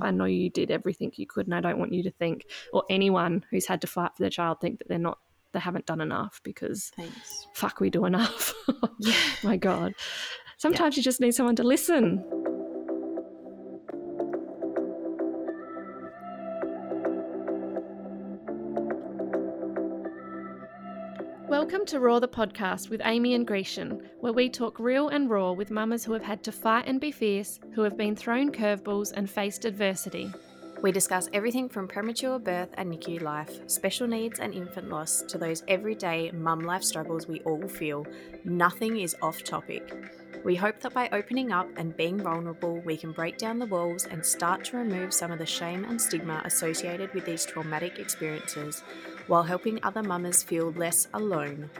I know you did everything you could, and I don't want you to think, or anyone who's had to fight for their child, think that they're not, they haven't done enough because Thanks. fuck, we do enough. Yeah. My God. Sometimes you just need someone to listen. Welcome to Raw the podcast with Amy and Grecian, where we talk real and raw with mamas who have had to fight and be fierce, who have been thrown curveballs and faced adversity. We discuss everything from premature birth and NICU life, special needs and infant loss, to those everyday mum life struggles we all feel. Nothing is off topic. We hope that by opening up and being vulnerable, we can break down the walls and start to remove some of the shame and stigma associated with these traumatic experiences, while helping other mamas feel less alone.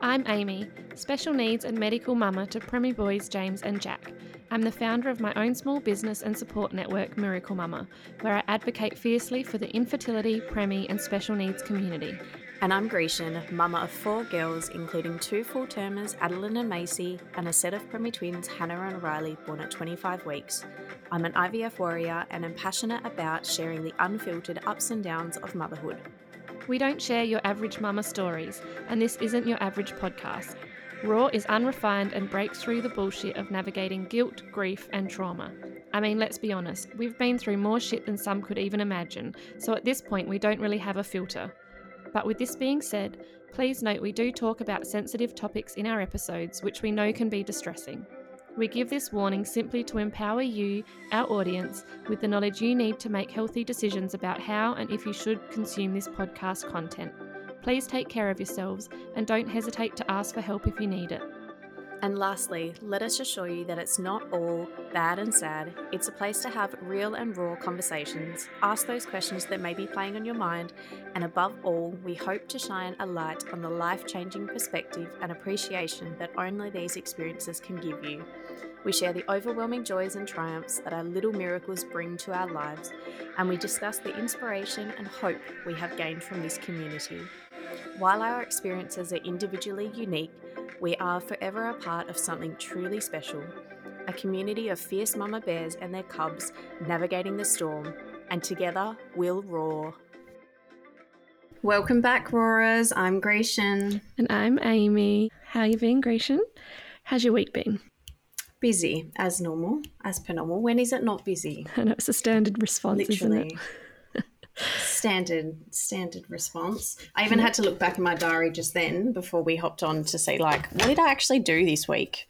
I'm Amy, special needs and medical mama to Premi boys James and Jack. I'm the founder of my own small business and support network, Miracle Mama, where I advocate fiercely for the infertility, Premi, and special needs community. And I'm Grecian, mama of four girls, including two full termers, Adeline and Macy, and a set of premi twins, Hannah and Riley, born at 25 weeks. I'm an IVF warrior and am passionate about sharing the unfiltered ups and downs of motherhood. We don't share your average mama stories, and this isn't your average podcast. Raw is unrefined and breaks through the bullshit of navigating guilt, grief, and trauma. I mean, let's be honest, we've been through more shit than some could even imagine, so at this point, we don't really have a filter. But with this being said, please note we do talk about sensitive topics in our episodes, which we know can be distressing. We give this warning simply to empower you, our audience, with the knowledge you need to make healthy decisions about how and if you should consume this podcast content. Please take care of yourselves and don't hesitate to ask for help if you need it. And lastly, let us assure you that it's not all bad and sad. It's a place to have real and raw conversations, ask those questions that may be playing on your mind, and above all, we hope to shine a light on the life changing perspective and appreciation that only these experiences can give you. We share the overwhelming joys and triumphs that our little miracles bring to our lives, and we discuss the inspiration and hope we have gained from this community. While our experiences are individually unique, we are forever a part of something truly special a community of fierce mama bears and their cubs navigating the storm, and together we'll roar. Welcome back, Roarers. I'm Grecian. And I'm Amy. How you been, Grecian? How's your week been? Busy as normal, as per normal. When is it not busy? I know it's a standard response, isn't it? Standard standard response. I even had to look back in my diary just then before we hopped on to see like what did I actually do this week?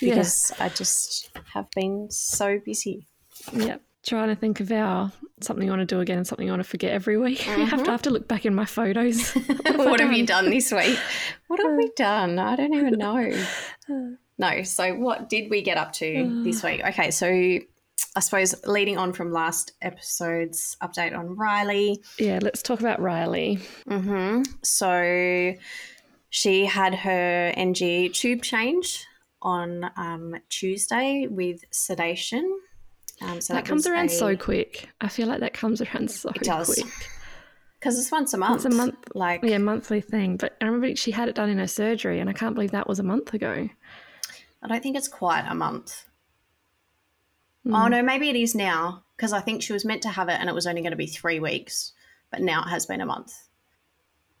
Yeah. Because I just have been so busy. Yep. Trying to think of our something you want to do again and something you want to forget every week. I have to I mm-hmm. have to look back in my photos. what have you done this week? What have we done? I don't even know. Uh. No. So what did we get up to uh. this week? Okay, so I suppose leading on from last episode's update on Riley. Yeah, let's talk about Riley. hmm So she had her NG tube change on um, Tuesday with sedation. Um, so that, comes around a- so quick. I feel like that comes around so It does. quick. because it's once a month. It's a month, Like yeah, monthly thing. But I remember she had it done in her surgery, and I can't believe that was a month ago. I don't think it's quite a month. Hmm. Oh no, maybe it is now because I think she was meant to have it and it was only going to be three weeks, but now it has been a month.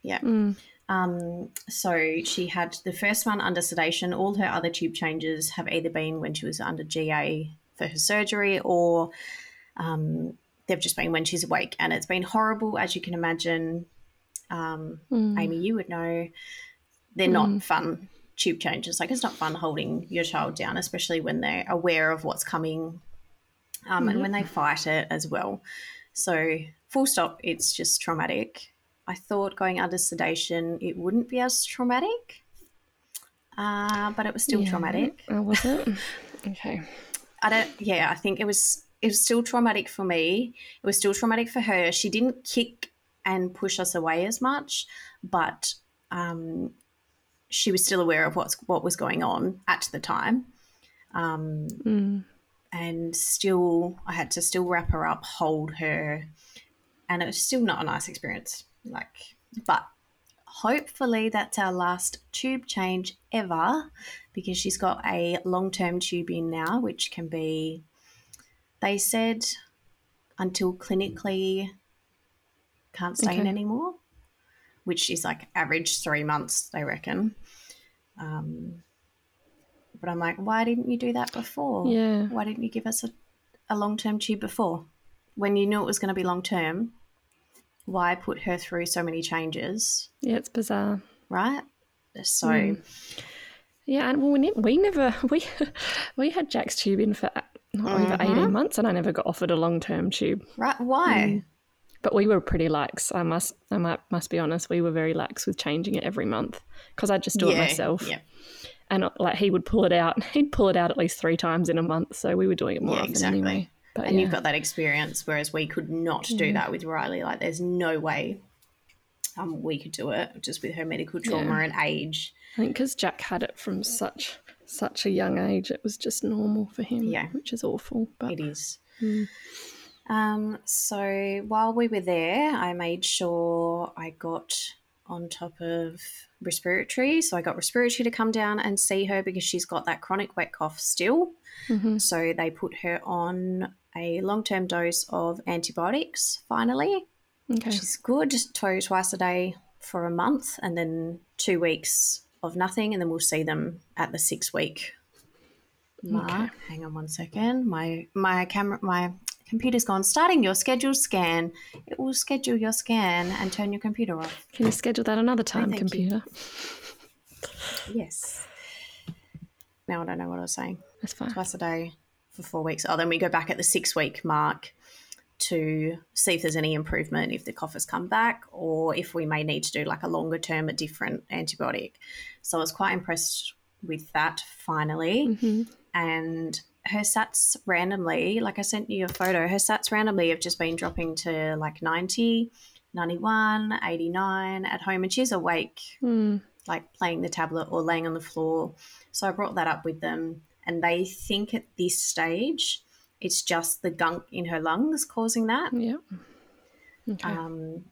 Yeah. Mm. Um, so she had the first one under sedation. All her other tube changes have either been when she was under GA for her surgery or um, they've just been when she's awake. And it's been horrible, as you can imagine. Um, Mm. Amy, you would know they're not fun tube changes. Like it's not fun holding your child down, especially when they're aware of what's coming um, and when they fight it as well. So, full stop, it's just traumatic. I thought going under sedation, it wouldn't be as traumatic, uh, but it was still Yeah. traumatic. Oh, was it? okay. I don't. Yeah, I think it was. It was still traumatic for me. It was still traumatic for her. She didn't kick and push us away as much, but um, she was still aware of what's what was going on at the time. Um, Mm. And still, I had to still wrap her up, hold her, and it was still not a nice experience. Like, but hopefully that's our last tube change ever because she's got a long term tube in now, which can be, they said, until clinically can't stay in anymore, which is like average three months, they reckon. Um, but I'm like, why didn't you do that before? Yeah. Why didn't you give us a, a long term tube before? When you knew it was going to be long term, why put her through so many changes, Yeah, it's bizarre. right? So, Hmm. Yeah, and well, we, ne- we never we we had Jack's tube in for not over Mm-hmm. eighteen months, and I never got offered a long term tube. right, why? But we were pretty lax. I must I might, must be honest. We were very lax with changing it every month because I just do it myself. Yeah, And like he would pull it out. He'd pull it out at least three times in a month. So we were doing it more Yeah, often exactly. anyway. But and yeah. you've got that experience, whereas we could not do that with Riley. Like, there's no way um, we could do it just with her medical trauma and age. I think because Jack had it from such such a young age, it was just normal for him. Yeah. which is awful. But It is. Hmm. Um, so while we were there, I made sure I got on top of respiratory. So I got respiratory to come down and see her because she's got that chronic wet cough still. Mhm. So they put her on a long term dose of antibiotics finally. okay, She's good, twice a day for a month, and then two weeks of nothing, and then we'll see them at the six week mark. Hang on one second. My my camera my computer's gone. Starting your scheduled scan. It will schedule your scan and turn your computer off. can you schedule that another time, you. computer? Yes. Now I don't know what I was saying. That's fine. Twice a day for four weeks. Oh, then we go back at the six week mark to see if there's any improvement, if the cough has come back, or if we may need to do like a longer term, a different antibiotic. So I was quite impressed with that finally. hmm And her sats randomly, like I sent you a photo, her sats randomly have just been dropping to like 90, 91, 89 at home. And she's awake Mm. like playing the tablet or laying on the floor. So I brought that up with them, and they think at this stage it's just the gunk in her lungs causing that. Yeah. Okay. Um,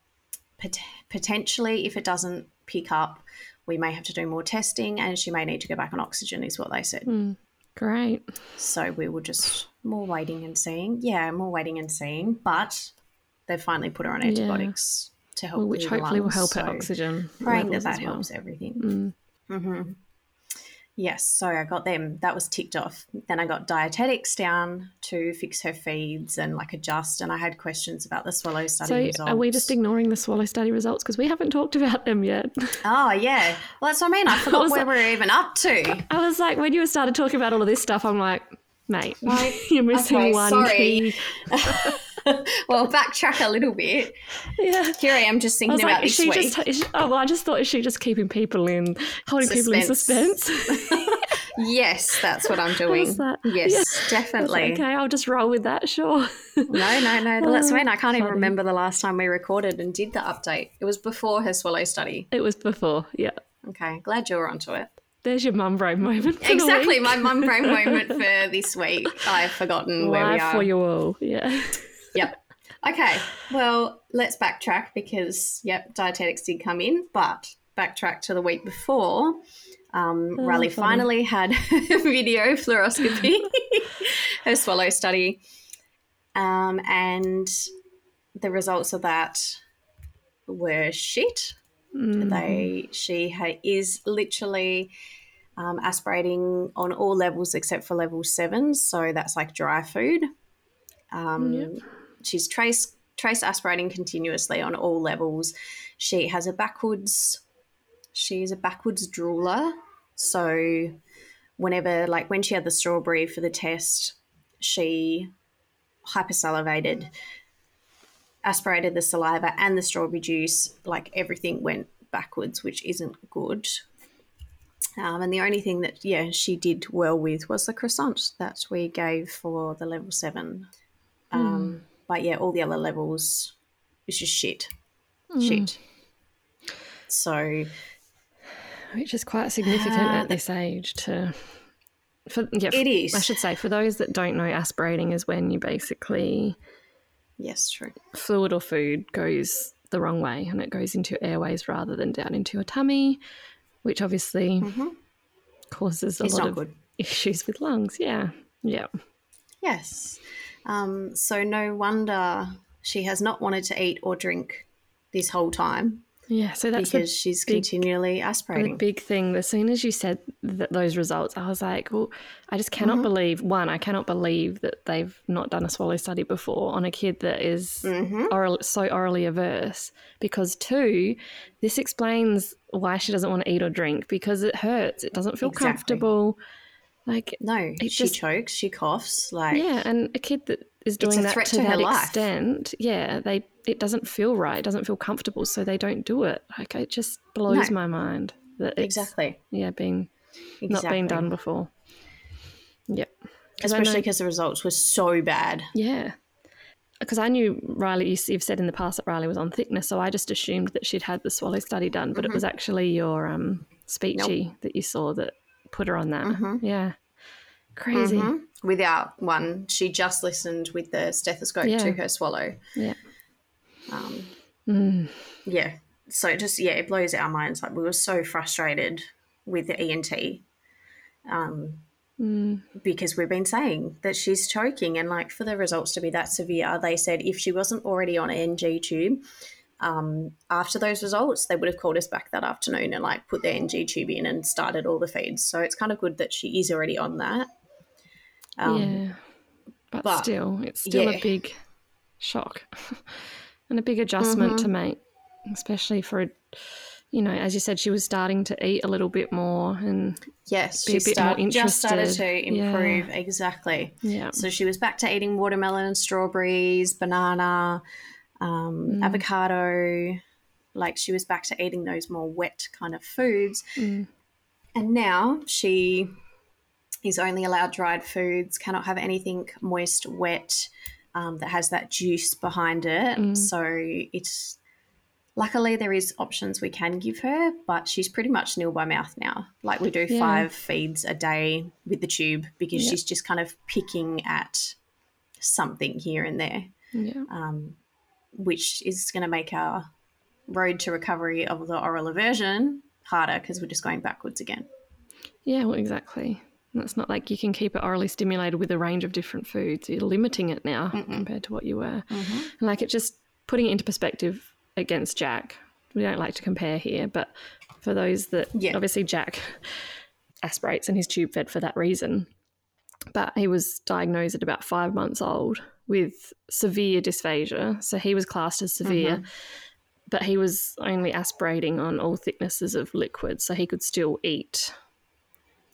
pot- potentially, if it doesn't pick up, we may have to do more testing, and she may need to go back on oxygen, is what they said. Mm. Great. So we were just more waiting and seeing. Yeah, more waiting and seeing, but they've finally put her on Yeah. antibiotics to help, Well, which hopefully will lungs, help her so- oxygen. praying that that well. helps everything. Mm. hmm Yes, so I got them. That was ticked off. Then I got dietetics down to fix her feeds and like adjust. And I had questions about the swallow study So results. are we just ignoring the swallow study results because we haven't talked about them yet? Oh yeah, well that's what I mean. I forgot was where we we're even up to. I was like, when you started talking about all of this stuff, I'm like, mate, Like, you're missing okay, one sorry. key. well, backtrack a little bit. Yeah. Here I am, just thinking about like, this she week. just? She, oh, well, I just thought is she just keeping people in, holding people in Suspense. suspense? Yes, that's what I'm doing. that? Yes, Yeah. Definitely. okay, I'll just roll with that. Sure. No, no, no. Well, that's Oh, when I can't even remember the last time we recorded and did the update. It was before her swallow study. it was before. Yeah. Okay, glad you were onto it. There's your mum brain moment. Exactly, my mum brain moment for this week. I've forgotten where we are. for you all. Yeah. Yep. Okay. Well, let's backtrack because yep, dietetics did come in, but backtrack to the week before. Um, Oh, Riley finally had video fluoroscopy, her swallow study, um, and the results of that were shit. Mm. They she ha- is literally um, aspirating on all levels except for level seven, so that's like dry food. Um, Yep. She's trace trace aspirating continuously on all levels. She has a backwards. She's a backwards drooler, so whenever like when she had the strawberry for the test, she hypersalivated aspirated the saliva and the strawberry juice, like everything went backwards, which isn't good. Um, and the only thing that, yeah, she did well with was the croissant that we gave for the level seven. Um, But yeah, all the other levels, it's just shit. Shit. So, which is quite significant Uh, at this age to for yeah It is. i should say for those that don't know aspirating is when you basically yes, true. fluid or food goes the wrong way and it goes into your airways rather than down into your tummy which obviously causes a It's lot of good. issues with lungs yeah yeah Yes. Um, so no wonder she has not wanted to eat or drink this whole time Yeah, so that's because she's big- continually the aspirating. big thing. As soon as you said th- those results, I was like, well, I just cannot Mm-hmm. believe, one, I cannot believe that they've not done a swallow study before on a kid that is Mm-hmm. oral, so orally averse. Because, two, this explains why she doesn't want to eat or drink because it hurts. It doesn't feel Exactly. comfortable. Like, no, It she just- chokes, she coughs, like yeah, and a kid that is doing that to, to that life. extent, yeah, they it doesn't feel right, it doesn't feel comfortable, so they don't do it. Like it just blows No. my mind that it's exactly, yeah being exactly. not being done before. Yep. 'Cause especially because the results were so bad. yeah. Because I knew Riley, you- you've said in the past that Riley was on thickness, so I just assumed that she'd had the swallow study done, but it was actually your um, speechy that you saw that put her on that. Yeah. Crazy. Mhm. Without one, she just listened with the stethoscope Yeah. to her swallow. Yeah. Um, Mm. yeah, so it just yeah, it blows our minds. Like we were so frustrated with the ENT. Um, Mm. because we've been saying that she's choking and like for the results to be that severe they said if she wasn't already on an ng tube um, after those results they would have called us back that afternoon and like put the ng tube in and started all the feeds so it's kind of good that she is already on that um, yeah. But, but- still, it's still yeah. a big shock and a big adjustment Mm-hmm. to make, especially for, you know, as you said, she was starting to eat a little bit more and yes she start, just started to improve exactly yeah. so she was back to eating watermelon and strawberries banana um, Mm. avocado like she was back to eating those more wet kind of foods Mm. And now she is only allowed dried foods, cannot have anything moist, wet, um, that has that juice behind it. Mm. So it's luckily there is options we can give her, but she's pretty much nil by mouth now. Like we do Yeah. five feeds a day with the tube because Yeah. she's just kind of picking at something here and there, Yeah. um, which is going to make our road to recovery of the oral aversion harder because we're just going backwards again. Yeah, well, exactly. And It's not like you can keep it orally stimulated with a range of different foods. You're limiting it now compared to what you were. Mm-hmm. And like it just putting it into perspective against Jack. We don't like to compare here, but for those that Yeah. obviously Jack aspirates and he's tube fed for that reason. But he was diagnosed at about five months old with severe dysphagia. So he was classed as severe, Mm-hmm. but he was only aspirating on all thicknesses of liquid. So he could still eat,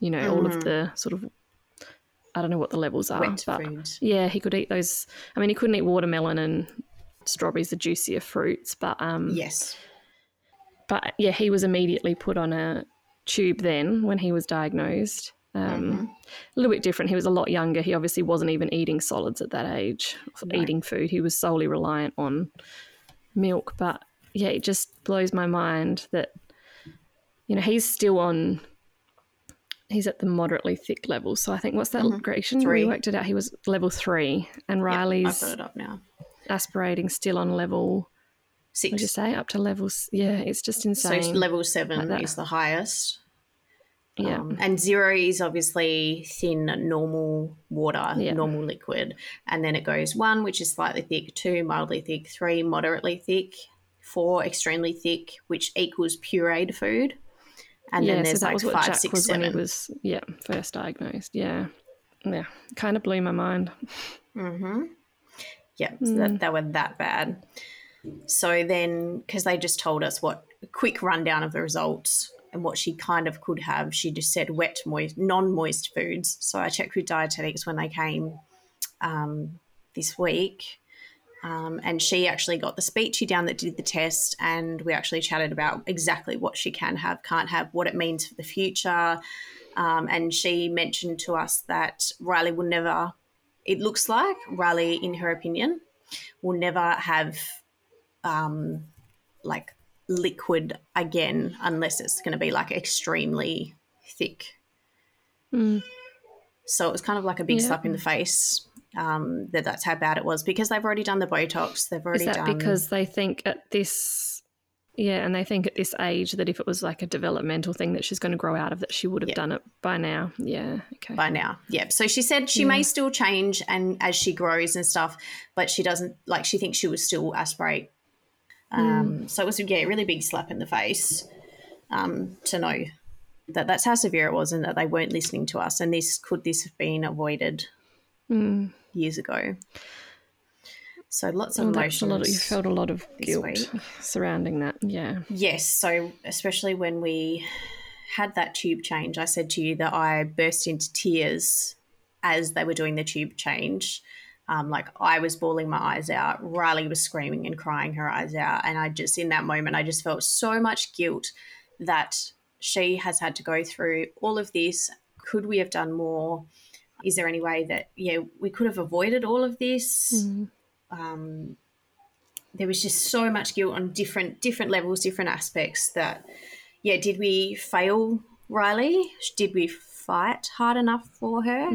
you know, all of the sort of, I don't know what the levels are. Wet but yeah, he could eat those. I mean, he couldn't eat watermelon and strawberries, the juicier fruits, but um, Yes. but yeah, he was immediately put on a tube then when he was diagnosed. Um, Mm-hmm. A little bit different. He was a lot younger. He obviously wasn't even eating solids at that age, eating food. He was solely reliant on milk. But yeah, it just blows my mind that, you know, he's still on, he's at the moderately thick level. So I think, what's that? Mm-hmm. Three. We worked it out. He was level three, and I've got it up now. aspirating still on level, what did you say? Up to levels. Yeah, it's just insane. So level seven is the highest. Yeah. Um, and zero is obviously thin, normal water, Yeah. normal liquid. And then it goes one, which is slightly thick, two, mildly thick, three, moderately thick, four, extremely thick, which equals pureed food. And yeah, then there's so that like was what five, Jack six, was when seven. he was yeah first diagnosed. Yeah, yeah, kind of blew my mind. Mm-hmm. Yeah, so that, they were that bad. So then, because they just told us what a quick rundown of the results and what she kind of could have, she just said wet, moist, non-moist foods. So I checked with dietetics when they came um, this week, um, and she actually got the speechy down that did the test, and we actually chatted about exactly what she can have, can't have, what it means for the future. Um, and she mentioned to us that Riley will never it looks like Riley, in her opinion, will never have um, like liquid again unless it's going to be like extremely thick. Mm. So it was kind of like a big Yeah. slap in the face um, that that's how bad it was because they've already done the Botox. They've already Is that done because they think at this Yeah, and they think at this age that if it was like a developmental thing that she's going to grow out of, that she would have Yeah. done it by now. Yeah. Okay. by now. Yep. So she said she may still change and as she grows and stuff, but she doesn't like she thinks she will still aspirate. Um, So it was yeah, a really big slap in the face um, to know that that's how severe it was and that they weren't listening to us. And this could this have been avoided Mm. years ago? So lots of Well, emotions. a lot of, you felt a lot of guilt week. surrounding that. Yeah. Yes, so especially when we had that tube change, I said to you that I burst into tears as they were doing the tube change. Um, like I was bawling my eyes out. Riley was screaming and crying her eyes out. And I just, in that moment, I just felt so much guilt that she has had to go through all of this. Could we have done more? Is there any way that, yeah, we could have avoided all of this? um, there was just so much guilt on different different levels, different aspects. That yeah, did we fail Riley? Did we fight hard enough for her?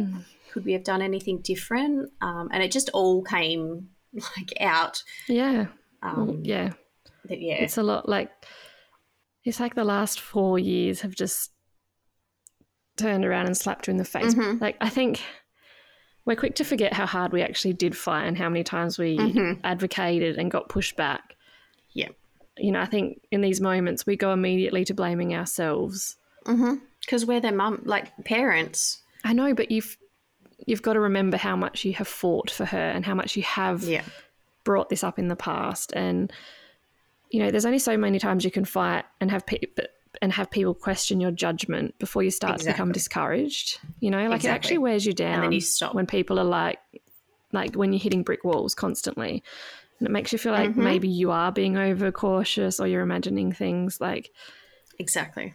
Could we have done anything different? Um, and it just all came like out. Yeah. Um, yeah. that, yeah, It's a lot like it's like the last four years have just turned around and slapped you in the face. Mhm. Like I think we're quick to forget how hard we actually did fight and how many times we Mhm. advocated and got pushed back. yeah, You know, I think in these moments we go immediately to blaming ourselves. because we're their mum, like parents. I know, but you've you've got to remember how much you have fought for her and how much you have Yeah, brought this up in the past and you know there's only so many times you can fight and have people and have people question your judgment before you start to become discouraged you know like it actually wears you down then you stop. when people are like like when you're hitting brick walls constantly and it makes you feel like Mm-hmm. maybe you are being overcautious or you're imagining things like exactly.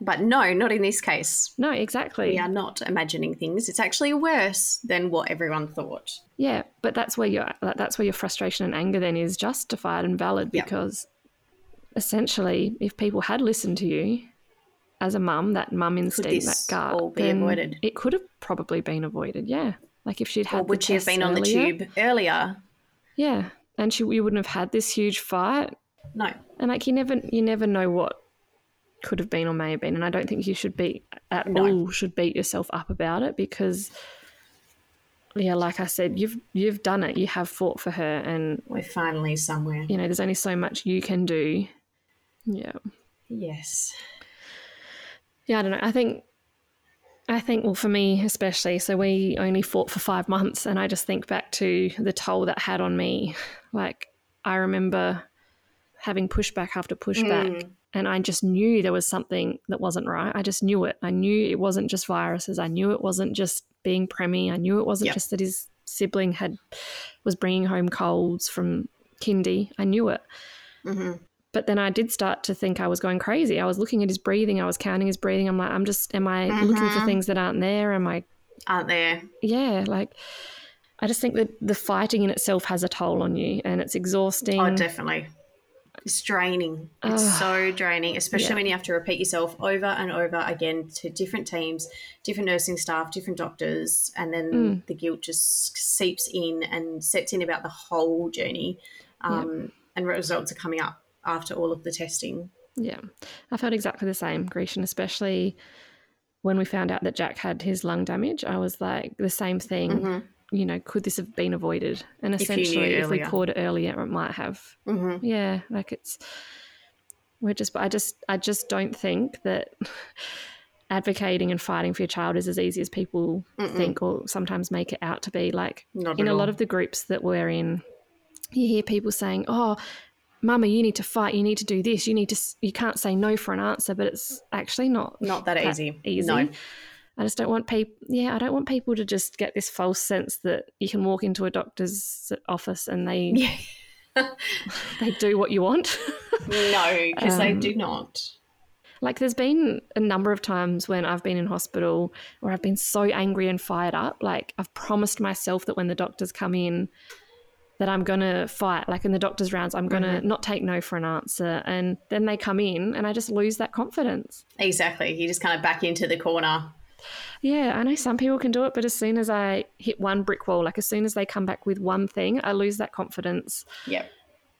But no, not in this case. no exactly We are not imagining things. It's actually worse than what everyone thought. Yeah, but that's where your that's where your frustration and anger then is justified and valid because essentially, if people had listened to you as a mum, that mum instinct, that gut, then avoided? it could have probably been avoided. Yeah, like if she'd had Or would she have been on the tube earlier? Yeah, and she you wouldn't have had this huge fight, No. and like you never you never know what could have been or may have been, and I don't think you should be at No. all should beat yourself up about it because. Yeah, like I said, you've you've done it. You have fought for her, and We're finally somewhere. you know, there's only so much you can do. Yeah. Yes. Yeah, I don't know. I think I think well for me especially, so we only fought for 5 months and I just think back to the toll that had on me. Like I remember having pushback after pushback mm. And I just knew there was something that wasn't right. I just knew it. I knew it wasn't just viruses. I knew it wasn't just being preemie. I knew it wasn't Yep. just that his sibling had was bringing home colds from kindy. I knew it. hmm But then I did start to think I was going crazy. I was looking at his breathing. I was counting his breathing. I'm like, I'm just, am I looking for things that aren't there? Am I, Aren't there? yeah, like, I just think that the fighting in itself has a toll on you and it's exhausting. Oh, definitely. It's draining. It's Ugh. so draining, especially Yeah. when you have to repeat yourself over and over again to different teams, different nursing staff, different doctors, and then Mm. the guilt just seeps in and sets in about the whole journey. Um, And results are coming up after all of the testing. Yeah. I felt exactly the same, Grecian, especially when we found out that Jack had his lung damage. I was like, the same thing. You know, could this have been avoided? And Mm-hmm. If essentially, if, we caught it earlier, it might have. hmm Yeah, like it's we're just I just I just don't think that advocating and fighting for your child is as easy as people think or sometimes make it out to be like Not in a lot of the groups that we're in you hear people saying oh mama you need to fight you need to do this you need to you can't say no for an answer but it's actually not Not that easy. easy No. I just don't want people. Yeah, I don't want people to just get this false sense that you can walk into a doctor's office and they Yeah. they do what you want. no, because they Um, do not. like, there's been a number of times when I've been in hospital where I've been so angry and fired up. Like, I've promised myself that when the doctors come in, that I'm gonna fight. Like in the doctor's rounds, I'm gonna not take no for an answer, and then they come in, and I just lose that confidence. Exactly. You just kind of back into the corner. Yeah, I know some people can do it, but as soon as I hit one brick wall, like as soon as they come back with one thing, I lose that confidence. Yep.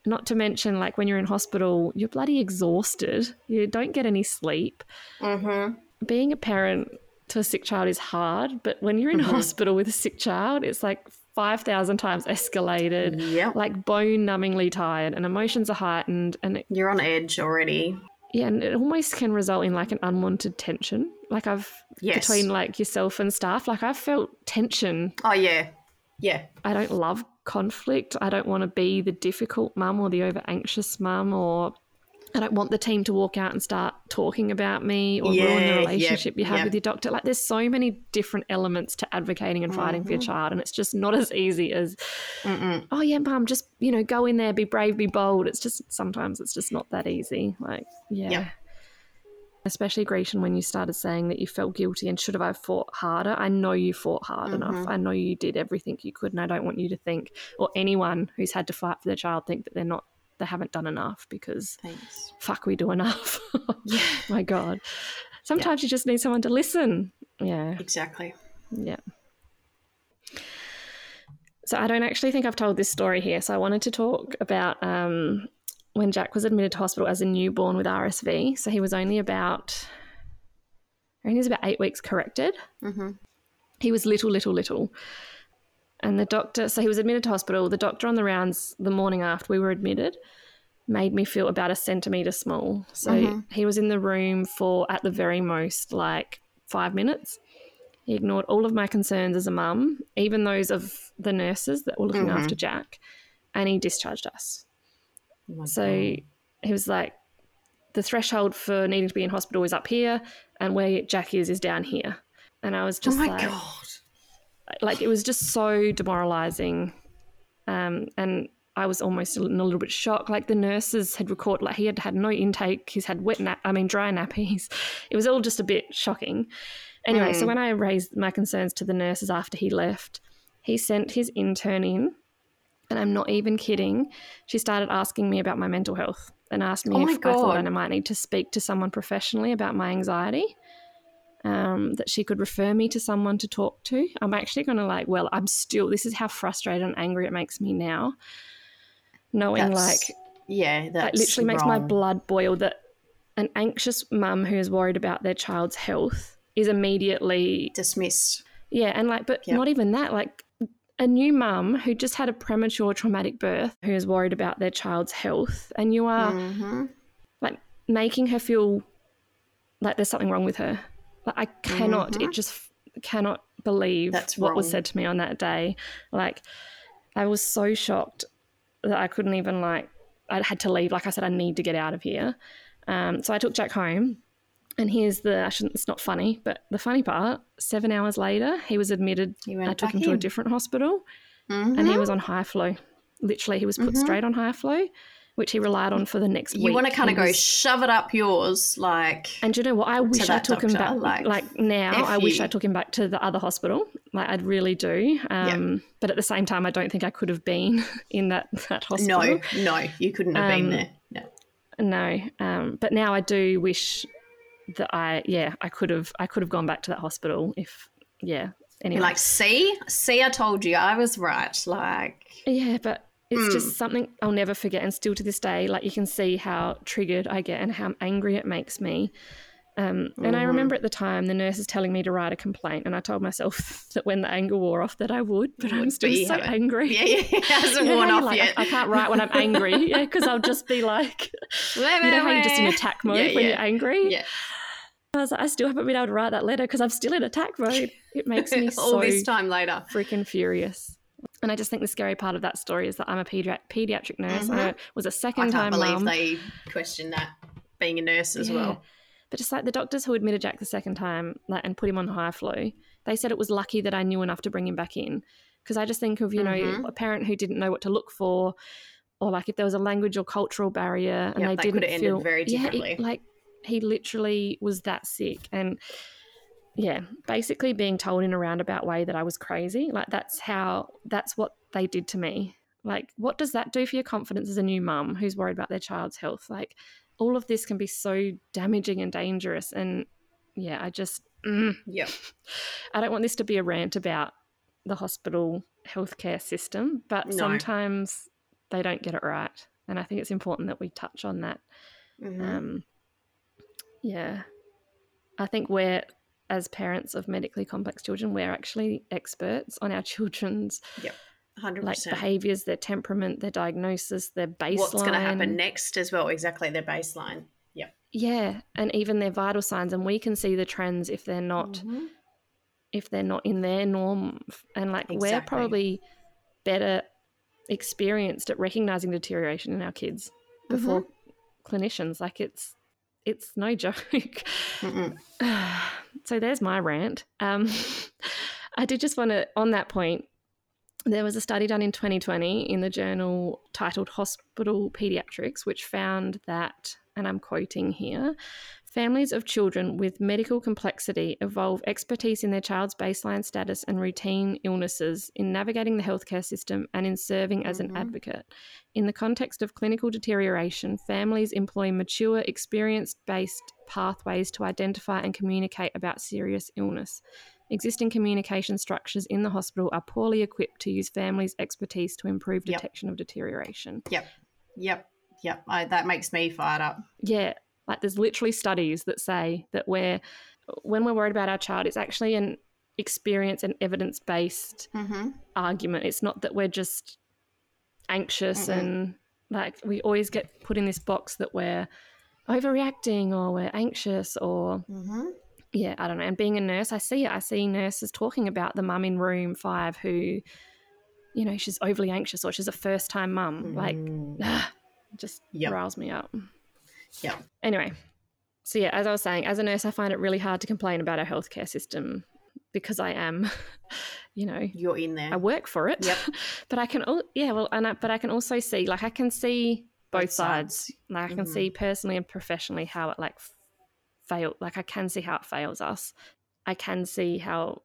Not to mention, like when you're in hospital, you're bloody exhausted. You don't get any sleep. Mm-hmm. Being a parent to a sick child is hard, but when you're in Mhm. hospital with a sick child, it's like 5,000 times escalated, Yep. like bone numbingly tired, and emotions are heightened. And it, You're on edge already. Yeah, and it almost can result in like an unwanted tension. Like I've Yes. between like yourself and staff, like I've felt tension Oh yeah. Yeah. I don't love conflict. I don't want to be the difficult mum or the over anxious mum, or I don't want the team to walk out and start talking about me or ruin Yeah, the yep, relationship you have yep. with your doctor. Like, there's so many different elements to advocating and fighting for your Mm-hmm. child, and it's just not as easy as, Mm-mm. oh yeah, mum, just you know, go in there, be brave, be bold. It's just sometimes it's just not that easy. Like, yeah. Yep. Especially Grecian, when you started saying that you felt guilty and should have I fought harder. I know you fought hard enough. Mhm. I know you did everything you could, and I don't want you to think, or anyone who's had to fight for their child, think that they're not, they haven't done enough because Thanks. fuck, we do enough. Yeah. My God, sometimes you just need someone to listen. Yeah, Exactly. yeah. So I don't actually think I've told this story here. So I wanted to talk about um, when Jack was admitted to hospital as a newborn with RSV. So he was only about, I think he was about eight weeks corrected. Mm-hmm. He was little, little, little. And the doctor, so he was admitted to hospital. The doctor on the rounds the morning after we were admitted made me feel about a centimetre small. So Mhm. he was in the room for, at the very most, like five minutes. He ignored all of my concerns as a mum, even those of the nurses that were looking Mhm. after Jack, and he discharged us. Oh So he was like, the threshold for needing to be in hospital is up here, and where Jack is is down here. And I was oh just my like, god. Like it was just so demoralizing um, and i was almost in a little bit shocked like the nurses had recorded like he had had no intake he's had wet nap i mean dry nappies. It was all just a bit shocking. Anyway so Mm. when i raised my concerns to the nurses after he left he sent his intern in and i'm not even kidding she started asking me about my mental health and asked me Oh if i thought i might need to speak to someone professionally about my anxiety um, that she could refer me to someone to talk to. I'm actually going to like, well, I'm still, this is how frustrated and angry it makes me now. Knowing That's- like, Yeah, that it literally makes my blood boil that an anxious mum who is worried about their child's health is immediately, dismissed. yeah, and like, but Yep. not even that, like, a new mum who just had a premature traumatic birth who is worried about their child's health, and you are Mhm. like making her feel like there's something wrong with her. Like I cannot, it just cannot believe That's what was said to me on that day. Like I was so shocked that I couldn't even like. I had to leave. Like I said, I need to get out of here. Um, so I took Jack home. And here's the, I shouldn't, it's not funny, but the funny part, seven hours later, he was admitted. I took him to a different hospital and Mhm. he was on high flow. Literally, he was put Mhm. straight on high flow, which he relied on for the next week. You want to kind of go was- shove it up yours, like and you know what? I wish I took him back. Like, like, now, F I wish you. I took him back to the other hospital. Like I'd really do. Um, But at the same time, I don't think I could have been in that that hospital. no, no, you couldn't have been Um, there. No. no. Um, but now I do wish that I, yeah, I could have. I could have gone back to that hospital if, yeah. Anyway, like, see, see, I told you, I was right. Like, Yeah, but it's Mm. just something I'll never forget. And still to this day, like you can see how triggered I get and how angry it makes me. Um, and I Mhm. remember at the time the nurses telling me to write a complaint, and I told myself that when the anger wore off, that I would. But I'm still so haven't. angry. yeah, yeah, it hasn't worn off like, yet. I, I can't write when I'm angry. Yeah, because I'll just be like, you know how you're just in attack mode Yeah, when yeah. you're angry. Yeah. I was like, I still haven't been able to write that letter because I'm still in attack mode. It makes me All so this time later. freaking furious. And I just think the scary part of that story is that I'm a pediatric pediatric nurse. Mhm. I was a second time mum. I can't believe mum. they question that being a nurse as Yeah. well. But just like the doctors who admitted Jack the second time, like and put him on high flow, they said it was lucky that I knew enough to bring him back in. Because I just think of you know Mhm. a parent who didn't know what to look for, or like if there was a language or cultural barrier and Yep, they that didn't could have ended feel very Yeah, it- like he literally was that sick and. Yeah, basically being told in a roundabout way that I was crazy. Like that's how that's what they did to me. Like what does that do for your confidence as a new mum who's worried about their child's health? Like all of this can be so damaging and dangerous and yeah, I just mm, Yep. I don't want this to be a rant about the hospital healthcare system, but No. sometimes they don't get it right. and I think it's important that we touch on that. Mhm. Um, yeah, I think we're as parents of medically complex children, we're actually experts on our children's 100%. like behaviors, their temperament, their diagnosis, their baseline. What's going to happen next as well? Exactly, their baseline. Yep. Yeah, and even their vital signs, and we can see the trends if they're not Mhm. if they're not in their norm. And like we're probably better experienced at recognizing deterioration in our kids before Mm-hmm. clinicians. Like it's it's no joke. So there's my rant. Um, I did just want to, on that point, there was a study done in 2020 in the journal titled Hospital Pediatrics, which found that, and I'm quoting here, families of children with medical complexity evolve expertise in their child's baseline status and routine illnesses in navigating the healthcare system and in serving as an Mhm. advocate. In the context of clinical deterioration, families employ mature, experience based pathways to identify and communicate about serious illness. Existing communication structures in the hospital are poorly equipped to use families' expertise to improve Yep. detection of deterioration. Yep. Yep. Yep. I, that makes me fired up. Yeah, like there's literally studies that say that we're when we're worried about our child, it's actually an experience and evidence based Mm-hmm. argument. It's not that we're just anxious Mm-mm. and like we always get put in this box that we're overreacting or we're anxious or Mm-hmm. yeah, I don't know. And being a nurse, I see it. I see nurses talking about the mum in room five who, you know, she's overly anxious or she's a first time mum. Like, just Mm. Yep. riles me up. Yep. Anyway, so yeah, as I was saying, as a nurse, I find it really hard to complain about our healthcare system because I am, you know, You're in there. I work for it. Yep. but I can, al- yeah, well, and I, but I can also see, like, I can see both, Both sides. sides. Like, I can Mhm. see personally and professionally how it like f- fail. Like, I can see how it fails us. I can see how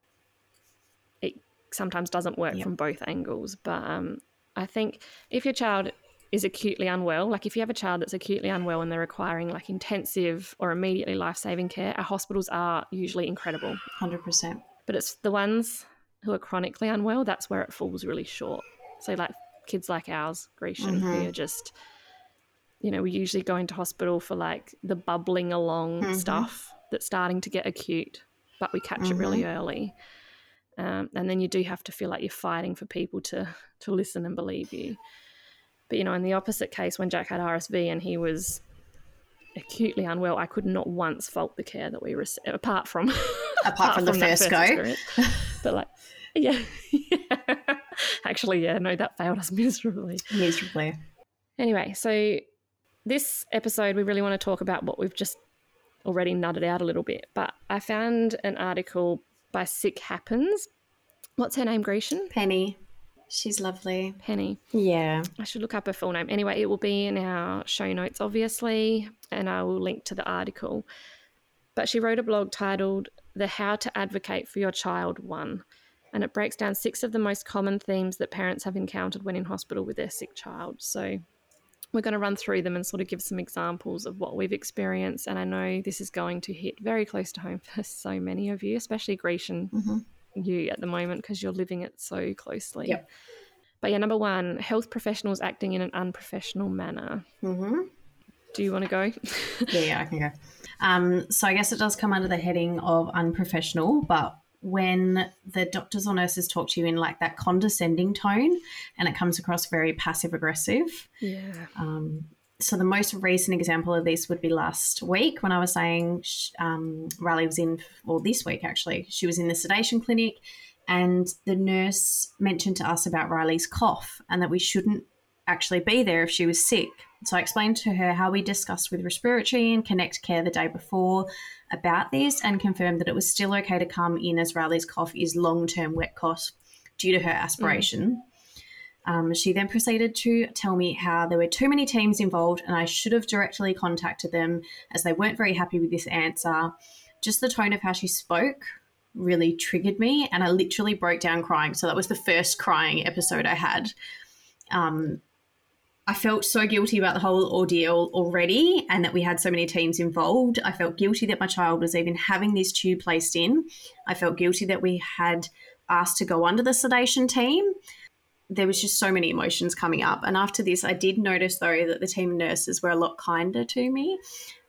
it sometimes doesn't work Yep. from both angles. But um, I think if your child is acutely unwell, like if you have a child that's acutely unwell and they're requiring like intensive or immediately life saving care, our hospitals are usually incredible. 100%. But it's the ones who are chronically unwell, that's where it falls really short. So, like kids like ours, Grecian, who Mhm. are just, you know, we usually go into hospital for like the bubbling along Mhm. stuff that's starting to get acute, but we catch it really early. Um, and then you do have to feel like you're fighting for people to to listen and believe you. But you know, in the opposite case, when Jack had RSV and he was acutely unwell, I could not once fault the care that we received, apart from Apart from the that first go. but like, yeah, yeah. actually, yeah, no, that failed us miserably. Miserably. Anyway, so this episode, we really want to talk about what we've just already nutted out a little bit. But I found an article by Sick Happens. What's her name, Grecian? Penny. She's lovely. Penny. Yeah. I should look up her full name. Anyway, it will be in our show notes, obviously, and I will link to the article. But she wrote a blog titled The How to Advocate for Your Child One, and it breaks down six of the most common themes that parents have encountered when in hospital with their sick child. So we're going to run through them and sort of give some examples of what we've experienced. And I know this is going to hit very close to home for so many of you, especially Grecian, Mhm. You at the moment, because you're living it so closely. Yep. But yeah, number one, health professionals acting in an unprofessional manner. Mm-hmm. Do you want to go? Yeah, yeah, I can go. Um, so I guess it does come under the heading of unprofessional, but when the doctors or nurses talk to you in like that condescending tone and it comes across very passive aggressive. yeah. Um, so the most recent example of this would be last week when I was saying um, Riley was in, or this week actually, she was in the sedation clinic, and the nurse mentioned to us about Riley's cough and that we shouldn't actually be there if she was sick. So I explained to her how we discussed with respiratory and Connect Care the day before about this and confirmed that it was still okay to come in as Riley's cough is long term wet cough due to her aspiration. Um, she then proceeded to tell me how there were too many teams involved and I should have directly contacted them as they weren't very happy with this answer. Just the tone of how she spoke really triggered me and I literally broke down crying. So that was the first crying episode I had. Um, I felt so guilty about the whole ordeal already and that we had so many teams involved. I felt guilty that my child was even having this tube placed in. I felt guilty that we had asked to go under the sedation team there was just so many emotions coming up. And after this, I did notice though that the team nurses were a lot kinder to me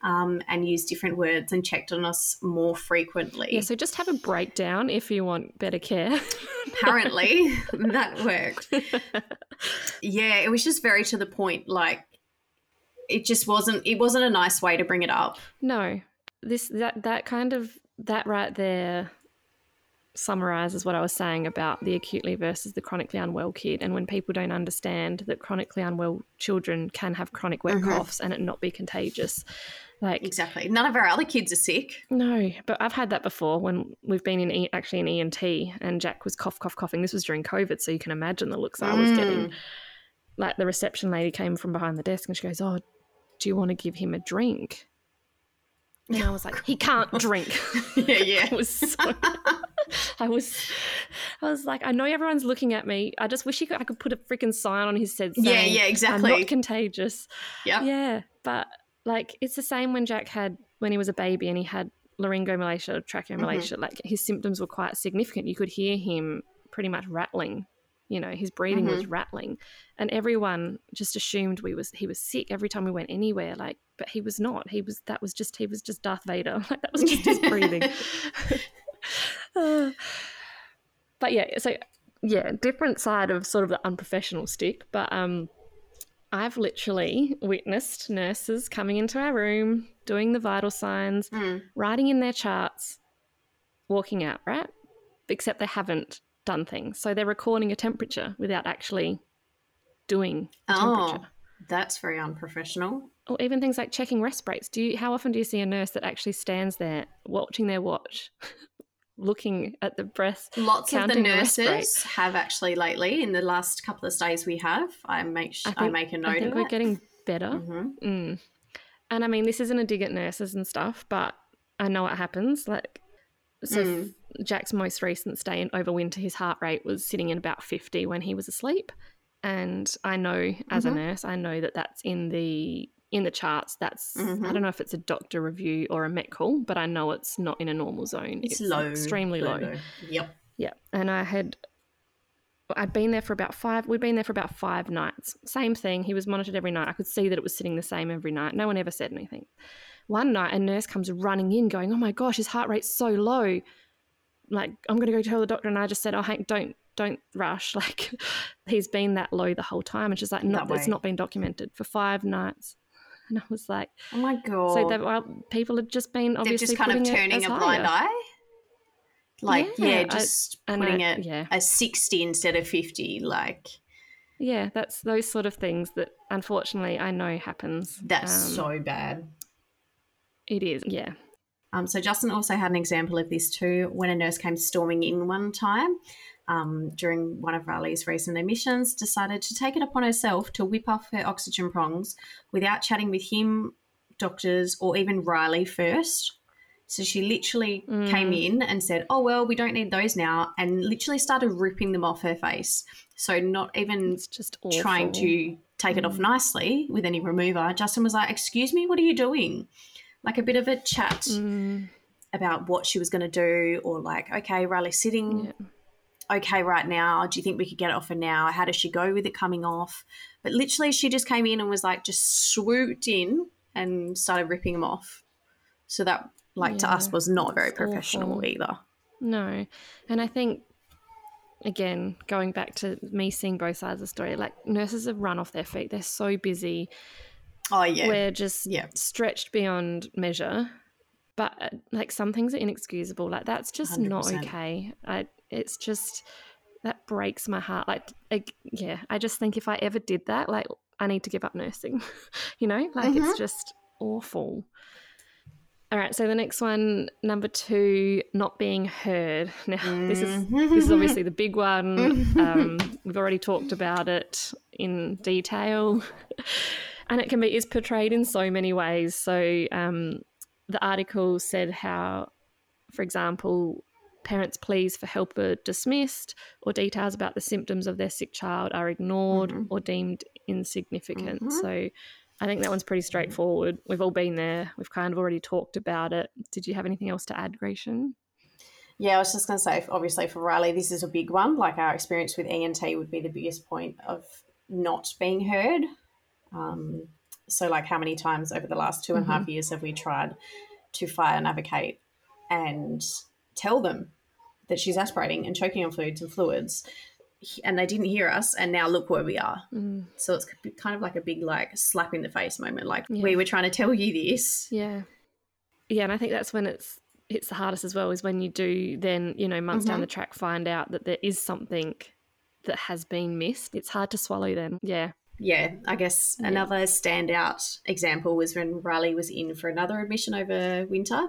um, and used different words and checked on us more frequently. Yeah, so just have a breakdown if you want better care. Apparently, that worked. Yeah, it was just very to the point. Like, it just wasn't. It wasn't a nice way to bring it up. No, this that that kind of that right there summarizes what I was saying about the acutely versus the chronically unwell kid. And when people don't understand that chronically unwell children can have chronic wet mm-hmm. coughs and it not be contagious. Like exactly, none of our other kids are sick. No, but I've had that before when we've been in e- actually in ENT and Jack was cough, cough, coughing. This was during COVID, so you can imagine the looks I was mm. getting. Like the reception lady came from behind the desk and she goes, "Oh, do you want to give him a drink?" And I was like, "He can't drink." yeah, yeah. it was so I was, I was like, I know everyone's looking at me. I just wish could, I could put a freaking sign on his head saying, "Yeah, yeah, exactly. I'm not contagious." Yeah, yeah. But like, it's the same when Jack had when he was a baby and he had laryngomalacia, tracheomalacia. Mm-hmm. Like his symptoms were quite significant. You could hear him pretty much rattling. You know, his breathing mm-hmm. was rattling, and everyone just assumed we was he was sick every time we went anywhere. Like, but he was not. He was that was just he was just Darth Vader. Like that was just his breathing. but yeah, so yeah, different side of sort of the unprofessional stick. But um, I've literally witnessed nurses coming into our room, doing the vital signs, mm. writing in their charts, walking out, right? Except they haven't done things. So they're recording a temperature without actually doing oh. That's very unprofessional. Or even things like checking resp rates. Do you how often do you see a nurse that actually stands there watching their watch looking at the breath. Lots of the nurses have actually lately in the last couple of days we have. I make sh- I, think, I, make a note. I think we're it. getting better. Mm-hmm. Mm. And I mean, this isn't a dig at nurses and stuff, but I know it happens. Like, so mm. Jack's most recent stay in over winter, his heart rate was sitting in about fifty when he was asleep. And I know, as mm-hmm. a nurse, I know that that's in the in the charts. That's mm-hmm. I don't know if it's a doctor review or a met call, but I know it's not in a normal zone. It's, it's low, extremely low. low. Yep. Yeah, and I had I'd been there for about five. We'd been there for about five nights. Same thing. He was monitored every night. I could see that it was sitting the same every night. No one ever said anything. One night, a nurse comes running in, going, "Oh my gosh, his heart rate's so low." Like, I'm going to go tell the doctor, and I just said, "Oh, Hank, don't don't rush. Like, he's been that low the whole time." And she's like, "No, it's not been documented for five nights." And I was like, oh my god! So well, people have just been obviously They're just kind of turning a blind higher. eye. Like yeah, yeah just I, putting I, it yeah. a sixty instead of fifty. Like yeah, that's those sort of things that unfortunately I know happens. That's um, so bad. It is, yeah. Um, so Justin also had an example of this too when a nurse came storming in one time um, during one of Riley's recent admissions, decided to take it upon herself to whip off her oxygen prongs without chatting with him, doctors, or even Riley first. So she literally mm. came in and said, Oh, well, we don't need those now, and literally started ripping them off her face. So, not even it's just awful. trying to take mm. it off mm. nicely with any remover. Justin was like, Excuse me, what are you doing? Like a bit of a chat mm. about what she was going to do, or like, Okay, Riley's sitting. Yeah okay right now? Do you think we could get it off for now? How does she go with it coming off? But literally, she just came in and was like, just swooped in and started ripping them off. So that, like, yeah, to us was not very professional awful. either. No. And I think, again, going back to me seeing both sides of the story, like, nurses have run off their feet. They're so busy. Oh, yeah. We're just yeah. stretched beyond measure but uh, like some things are inexcusable like that's just 100%. not okay I, it's just that breaks my heart. Like, I, yeah, I just think if I ever did that, like, I need to give up nursing. you know, like mm-hmm. it's just awful. All right, so the next one, number two, not being heard. Now, mm-hmm. this is this is obviously the big one. Um, we've already talked about it in detail, and it can be is portrayed in so many ways. So um, the article said how, for example, parents' pleas for help are dismissed, or details about the symptoms of their sick child are ignored mm-hmm. or deemed insignificant. Mm-hmm. So I think that one's pretty straightforward. We've all been there. We've kind of already talked about it. Did you have anything else to add, Grecian? Yeah, I was just going to say, obviously for Riley, this is a big one. Like our experience with ENT would be the biggest point of not being heard. Um, so, like, how many times over the last two and a half Mhm. years have we tried to fire and advocate and tell them that she's aspirating and choking on foods and fluids, and they didn't hear us, and now look where we are. Mm, So it's kind of like a big like slap in the face moment. Like Yeah. we were trying to tell you this. yeah. Yeah, and I think that's when it's it's the hardest as well is when you do then, you know, months down Mhm. the track find out that there is something that has been missed. It's hard to swallow then. Yeah. Yeah, I guess Yeah. another standout example was when Riley was in for another admission over winter,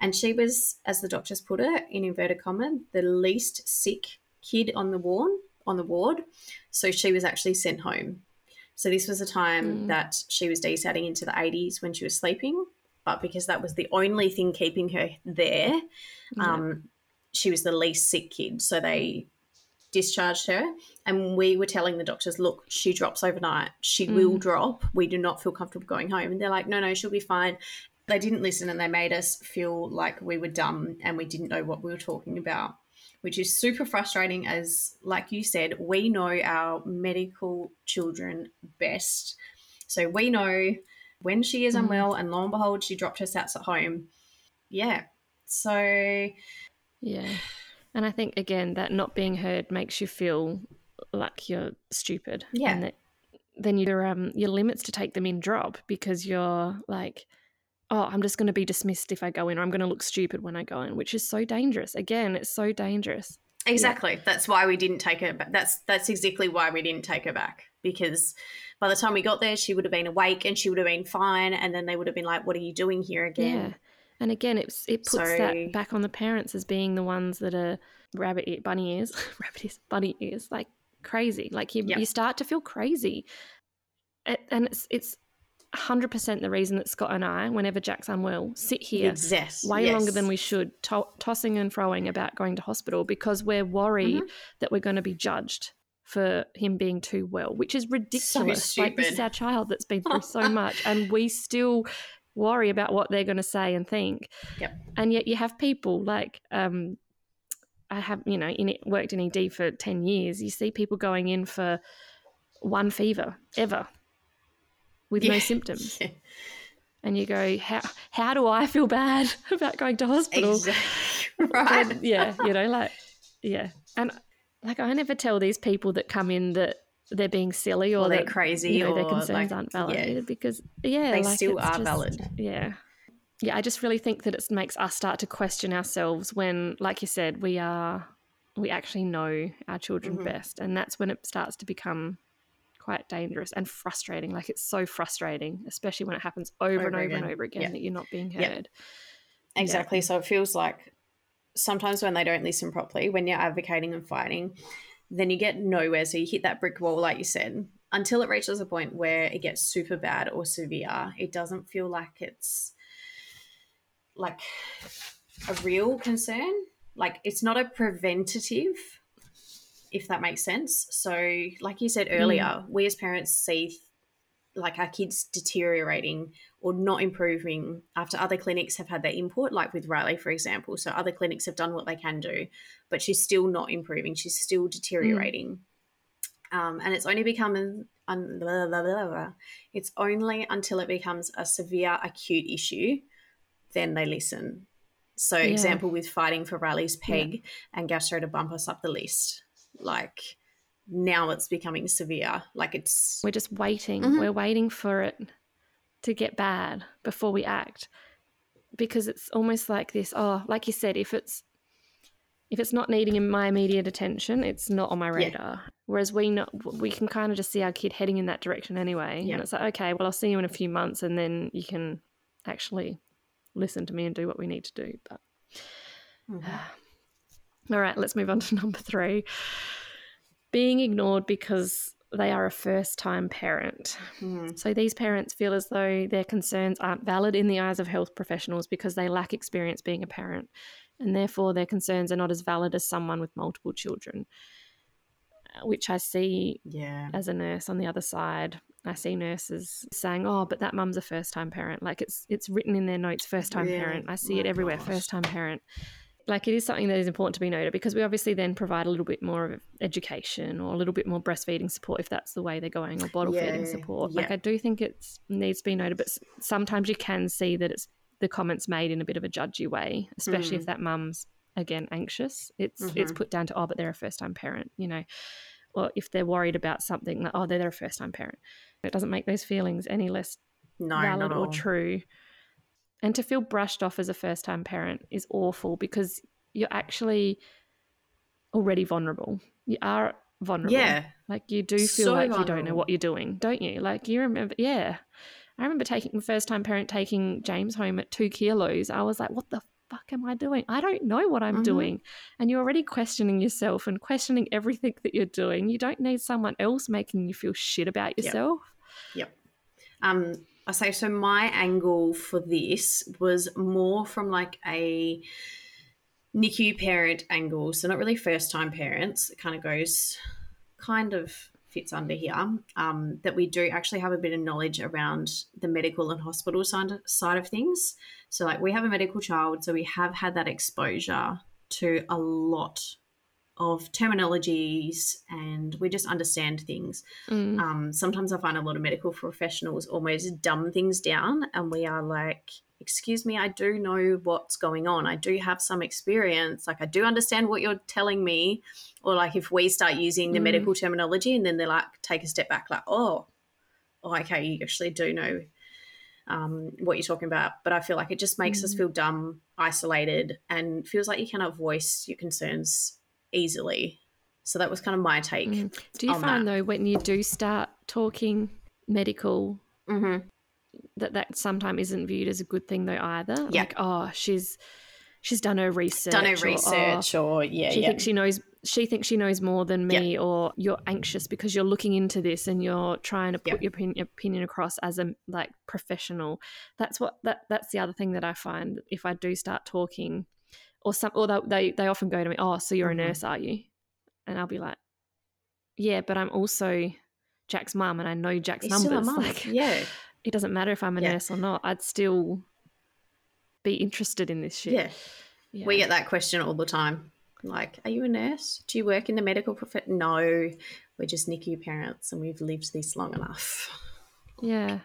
and she was, as the doctors put it, in inverted commas, the least sick kid on the ward. On the ward, so she was actually sent home. So this was a time Mm. that she was desatting into the 80s when she was sleeping, but because that was the only thing keeping her there, Yeah. um, she was the least sick kid. So they discharged her, and we were telling the doctors, "Look, she drops overnight. She will Mm. drop. We do not feel comfortable going home." And they're like, "No, no, she'll be fine." They didn't listen, and they made us feel like we were dumb and we didn't know what we were talking about, which is super frustrating. As, like you said, we know our medical children best, so we know when she is Mhm. unwell, and lo and behold, she dropped her sats at home. Yeah, so Yeah. And I think again that not being heard makes you feel like you're stupid. Yeah. And that then your um your limits to take them in drop because you're like, oh, I'm just going to be dismissed if I go in, or I'm going to look stupid when I go in, which is so dangerous. Again, it's so dangerous. Exactly. That's why we didn't take her back. That's that's exactly why we didn't take her back because by the time we got there, she would have been awake and she would have been fine, and then they would have been like, "What are you doing here Yeah. Again?" And again, it's it puts So- that back on the parents as being the ones that are rabbit ear, bunny ears, rabbit ears, bunny ears, like crazy. Like you, Yep. you start to feel crazy, and it's it's hundred percent the reason that Scott and I, whenever Jack's unwell, sit here way longer than we should, to- tossing and throwing about going to hospital because we're worried Mm-hmm. that we're going to be judged for him being too well, which is ridiculous. like this is our child that's been through so much, and we still worry about what they're going to say and think. Yep. And yet you have people like um, I have, you know, in worked in ED for ten years. You see people going in for one fever ever with no symptoms Yeah. and you go, how how do I feel bad about going to hospital? Exactly. right. And, yeah, you know, like yeah, and like I never tell these people that come in that they're being silly or Or they're that, crazy you know, their concerns like, aren't yeah. validated because yeah, They like, still are just- valid. Yeah. Yeah, I just really think that it makes us start to question ourselves when, like you said, we are we actually know our children Mhm. best, and that's when it starts to become quite dangerous and frustrating. Like it's so frustrating, especially when it happens over, Over and over again. and over again Yeah. that you're not being Yeah. heard. Exactly. So it feels like sometimes when they don't listen properly, when you're advocating and fighting, then you get nowhere. So you hit that brick wall, like you said, until it reaches a point where it gets super bad or severe. It doesn't feel like it's like a real concern. Like it's not a preventative, if that makes sense. So, like you said earlier, mm. we as parents see like our kids deteriorating or not improving after other clinics have had their input, like with Riley, for example. So other clinics have done what they can do, but she's still not improving. She's still deteriorating. Um, and it's only become un- blah, blah, blah, blah. it's only until it becomes a severe acute issue then they listen. So Yeah. example with fighting for Riley's peg and gastro to bump us up the list. Like now it's becoming severe. Like it's We're just waiting. Mhm. We're waiting for it to get bad before we act. Because it's almost like this, oh, like you said, if it's if it's not needing my immediate attention, it's not on my Yeah. radar. Whereas we know we can kind of just see our kid heading in that direction anyway. Yeah. And it's like, okay, well I'll see you in a few months and then you can actually listen to me and do what we need to do. But Mhm. all right, let's move on to number three. Being ignored because they are a first time parent. Mhm. So these parents feel as though their concerns aren't valid in the eyes of health professionals because they lack experience being a parent, and therefore their concerns are not as valid as someone with multiple children, uh, which I see yeah. as a nurse on the other side. I see nurses saying, "Oh, but that mum's a first-time parent." Like it's it's written in their notes, first-time Really? parent. I see My it everywhere, gosh. first-time parent. Like it is something that is important to be noted because we obviously then provide a little bit more of education or a little bit more breastfeeding support if that's the way they're going or bottle Yeah, feeding support. Like. I do think it needs to be noted, but sometimes you can see that it's the comments made in a bit of a judgy way, especially Mm. if that mum's again anxious. It's it's Mhm. put down to oh, but they're a first time parent, you know, or if they're worried about something like oh, they're, they're a first time parent. It doesn't make those feelings any less No, valid or true. And to feel brushed off as a first time parent is awful because you're actually already vulnerable. You are vulnerable. Yeah. Like you do feel So like you don't know what you're doing, don't you? Like you remember, yeah. I remember taking the first time parent taking James home at two kilos. I was like, what the fuck am I doing? I don't know what I'm Mhm. doing. And you're already questioning yourself and questioning everything that you're doing. You don't need someone else making you feel shit about yourself. Yep. yourself. um I say so my angle for this was more from like a NICU parent angle, so not really first time parents. It kind of goes kind of fits under here. Um, that we do actually have a bit of knowledge around the medical and hospital side side of things. So like we have a medical child, so we have had that exposure to a lot of terminologies and we just understand things. Mm. Um, sometimes I find a lot of medical professionals almost dumb things down, and we are like, Excuse me, I do know what's going on. I do have some experience. Like, I do understand what you're telling me. Or, like, if we start using the Mm. medical terminology and then they're like, take a step back, like, oh, oh okay, you actually do know um, what you're talking about. But I feel like it just makes us Mm. feel dumb, isolated, and feels like you cannot voice your concerns easily. So that was kind of my take. Mm. Do you find though when you do start talking medical Mm-hmm. that that sometimes isn't viewed as a good thing though either? Yeah. Like, oh, she's she's done her research. Done her or, "Oh, research, or yeah, she yeah. thinks she knows she thinks she knows more than me or you're anxious because you're looking into this and you're trying to put your opinion, opinion across as a like professional that's what that that's the other thing that i find if i do start talking or some or they they, they often go to me oh so you're Mhm. a nurse are you and i'll be like yeah but i'm also jack's mum and i know jack's He's still a numbers mum. like yeah, it doesn't matter if i'm a Yeah. nurse or not i'd still be interested in this shit yeah. yeah. We get that question all the time. Like, are you a nurse? Do you work in the medical profession? No, we're just NICU parents, and we've lived this long enough. Yeah.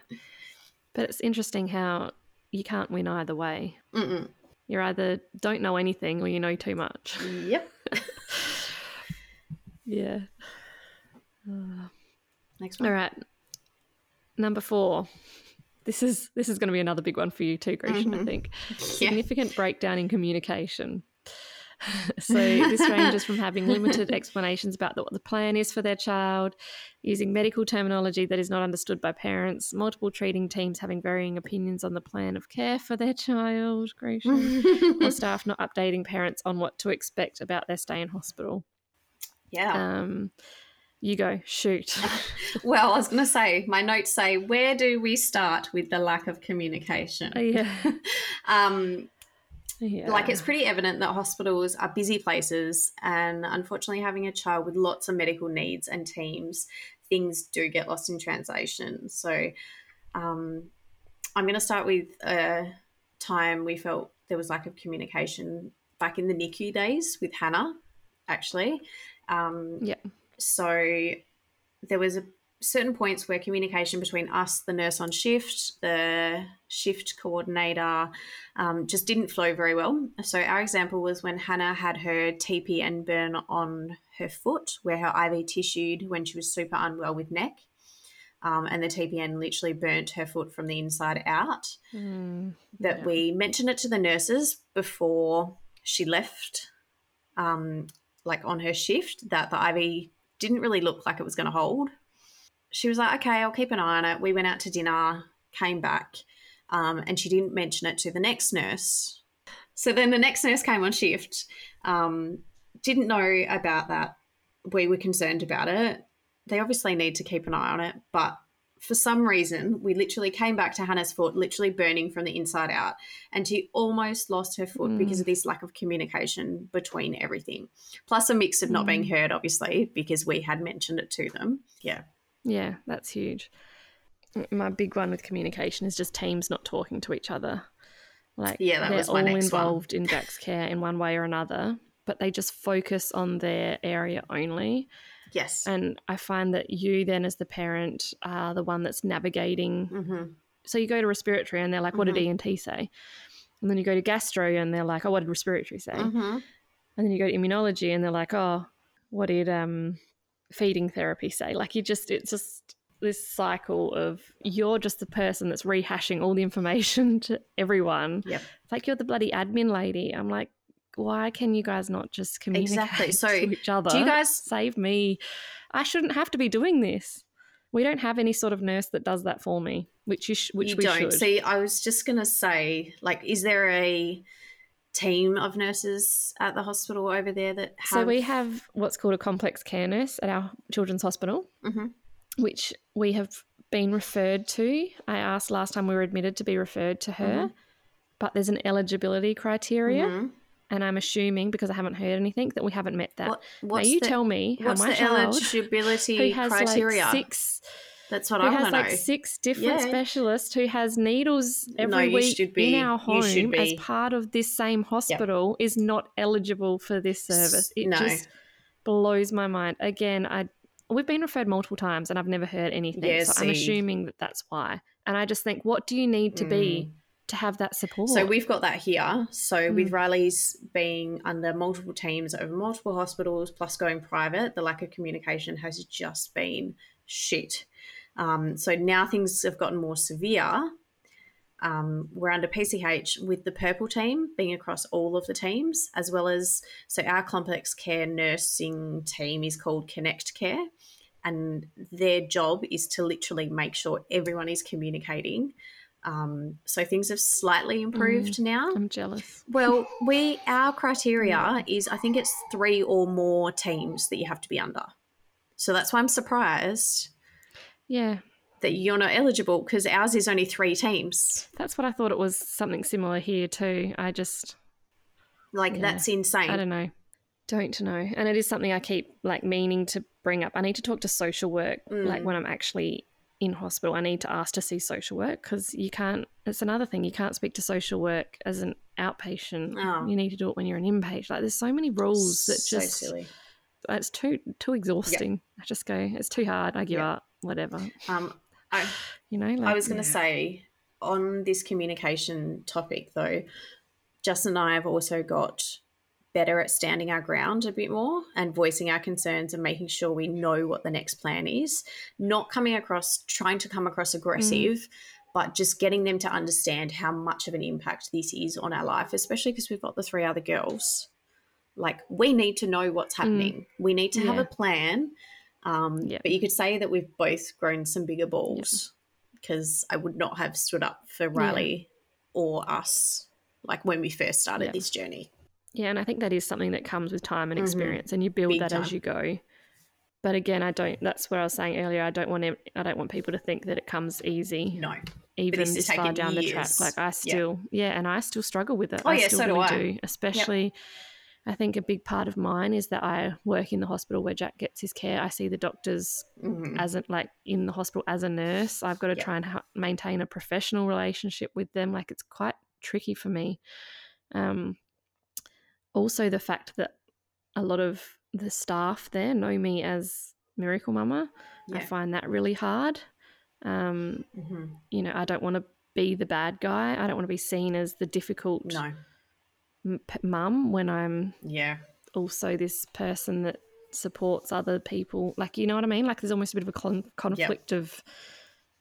But it's interesting how you can't win either way. Mm-mm. You're either don't know anything or you know too much. Yep. Yeah. Uh, Next one. all right. Number four. This is this is going to be another big one for you too, Grecian, I Mhm. think. Yeah. Significant breakdown in communication. so this ranges from having limited explanations about what the plan is for their child, using medical terminology that is not understood by parents, multiple treating teams having varying opinions on the plan of care for their child, Grecian, or staff not updating parents on what to expect about their stay in hospital. yeah. Um, you go, shoot. well, I was going to say, my notes say, where do we start with the lack of communication? yeah. um, yeah. Like it's pretty evident that hospitals are busy places, and unfortunately, having a child with lots of medical needs and teams, things do get lost in translation. So, um, I'm going to start with a time we felt there was lack of communication back in the NICU days with Hannah, actually. Um, Yeah. So there was a certain points where communication between us, the nurse on shift, the shift coordinator, um, just didn't flow very well. So our example was when Hannah had her TPN burn on her foot, where her IV tissued when she was super unwell with NEC. Um, and the TPN literally burnt her foot from the inside out. Mm, That Yeah. we mentioned it to the nurses before she left, um, like on her shift, that the IV didn't really look like it was going to hold. She was like, okay, I'll keep an eye on it. We went out to dinner, came back, um, and she didn't mention it to the next nurse. So then the next nurse came on shift, um, didn't know about that. We were concerned about it. They obviously need to keep an eye on it, but for some reason, we literally came back to Hannah's foot, literally burning from the inside out. And she almost lost her foot Mm. because of this lack of communication between everything. Plus, a mix of not being heard, obviously, because we had mentioned it to them. Yeah. Yeah, that's huge. My big one with communication is just teams not talking to each other. Like Yeah, that they're was my all next one. involved in Jack's care in one way or another, but they just focus on their area only. Yes. And I find that you then as the parent are the one that's navigating hmm so you go to respiratory and they're like, what Mhm. did ENT say? And then you go to gastro and they're like, oh, what did respiratory say? hmm And then you go to immunology and they're like, oh, what did um, feeding therapy say? Like you just, it's just this cycle of you're just the person that's rehashing all the information to everyone. Yep. It's like you're the bloody admin lady. I'm like, why can you guys not just communicate Exactly. So, to each other? Do you guys save me? I shouldn't have to be doing this. We don't have any sort of nurse that does that for me, which you sh- which you we don't should. see? I was just gonna say, like, is there a team of nurses at the hospital over there that have? So we have what's called a complex care nurse at our children's hospital, Mhm. which we have been referred to. I asked last time we were admitted to be referred to her, Mhm. but there's an eligibility criteria, Mhm. and I'm assuming because I haven't heard anything that we haven't met that. What, now you the, tell me how what's my the child eligibility who has criteria? like six That's what who I has want to like six different Yeah. specialists who has needles every you week be- in our home as part of this same hospital is not eligible for this service. It no. just blows my mind. Again, I we've been referred multiple times and I've never heard anything. Yeah, so I'm assuming that that's why. And I just think, what do you need to be to have that support? So we've got that here. So with Mm. Riley's being under multiple teams over multiple hospitals, plus going private, the lack of communication has just been shit. Um, so now things have gotten more severe. Um, we're under PCH with the purple team being across all of the teams, as well as so our complex care nursing team is called Connect Care, and their job is to literally make sure everyone is communicating. Um, so things have slightly improved now. I'm jealous. Well, we our criteria is I think it's three or more teams that you have to be under. So that's why I'm surprised Yeah, that you're not eligible because ours is only three teams. that's what I thought it was something similar here too. I just Like Yeah. that's insane. I don't know. Don't know. And it is something I keep like meaning to bring up. I need to talk to social work like Mm. when I'm actually in hospital. I need to ask to see social work because you can't it's another thing. You can't speak to social work as an outpatient. Oh. You need to do it when you're an inpatient. Like there's so many rules that so just silly. it's too too exhausting. I just go, it's too hard. I give Yeah. up. Whatever. Um, I, You know, like I was going to yeah. say on this communication topic though, Justin and I have also got better at standing our ground a bit more and voicing our concerns and making sure we know what the next plan is. Not coming across, trying to come across aggressive, but just getting them to understand how much of an impact this is on our life, especially because we've got the three other girls. Like, we need to know what's happening. We need to have a plan. Um, Yeah. But you could say that we've both grown some bigger balls because I would not have stood up for Riley or us like when we first started Yeah. this journey. Yeah, and I think that is something that comes with time and Mhm. experience, and you build Big that time. as you go. But again, I don't. That's what I was saying earlier. I don't want I don't want people to think that it comes easy, No. even this this far down the track. Like I still, yeah. and I still struggle with it. Oh, I yeah, still so do I. do. Especially, I think a big part of mine is that I work in the hospital where Jack gets his care. I see the doctors Mhm. as a, like in the hospital as a nurse. I've got to Yeah. try and ha- maintain a professional relationship with them. Like it's quite tricky for me. Um, also, the fact that a lot of the staff there know me as Miracle Mama, I find that really hard. Um, Mhm. you know, I don't want to be the bad guy. I don't want to be seen as the difficult No. Mum when I'm Yeah. also this person that supports other people. Like, you know what I mean? Like, there's almost a bit of a con- conflict of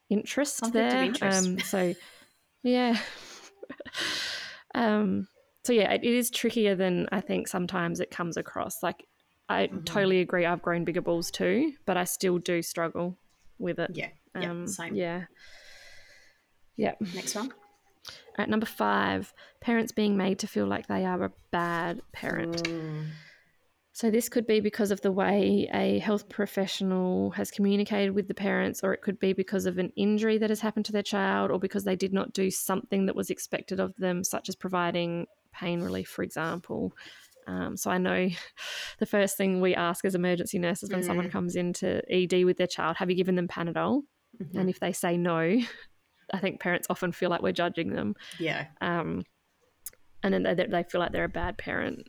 interest Conflict of there. interest. Um, so, yeah. um, so yeah, it, it is trickier than I think sometimes it comes across. Like, I Mhm. totally agree. I've grown bigger balls too, but I still do struggle with it. Yeah. Yeah. Um, Same. Yeah. Yeah. Next one. At number five, parents being made to feel like they are a bad parent. Mm. So, this could be because of the way a health professional has communicated with the parents, or it could be because of an injury that has happened to their child, or because they did not do something that was expected of them, such as providing pain relief, for example. Um, so, I know the first thing we ask as emergency nurses when someone Mm. comes into ED with their child have you given them Panadol? Mhm. And if they say no, I think parents often feel like we're judging them. Yeah. Um, and then they, they feel like they're a bad parent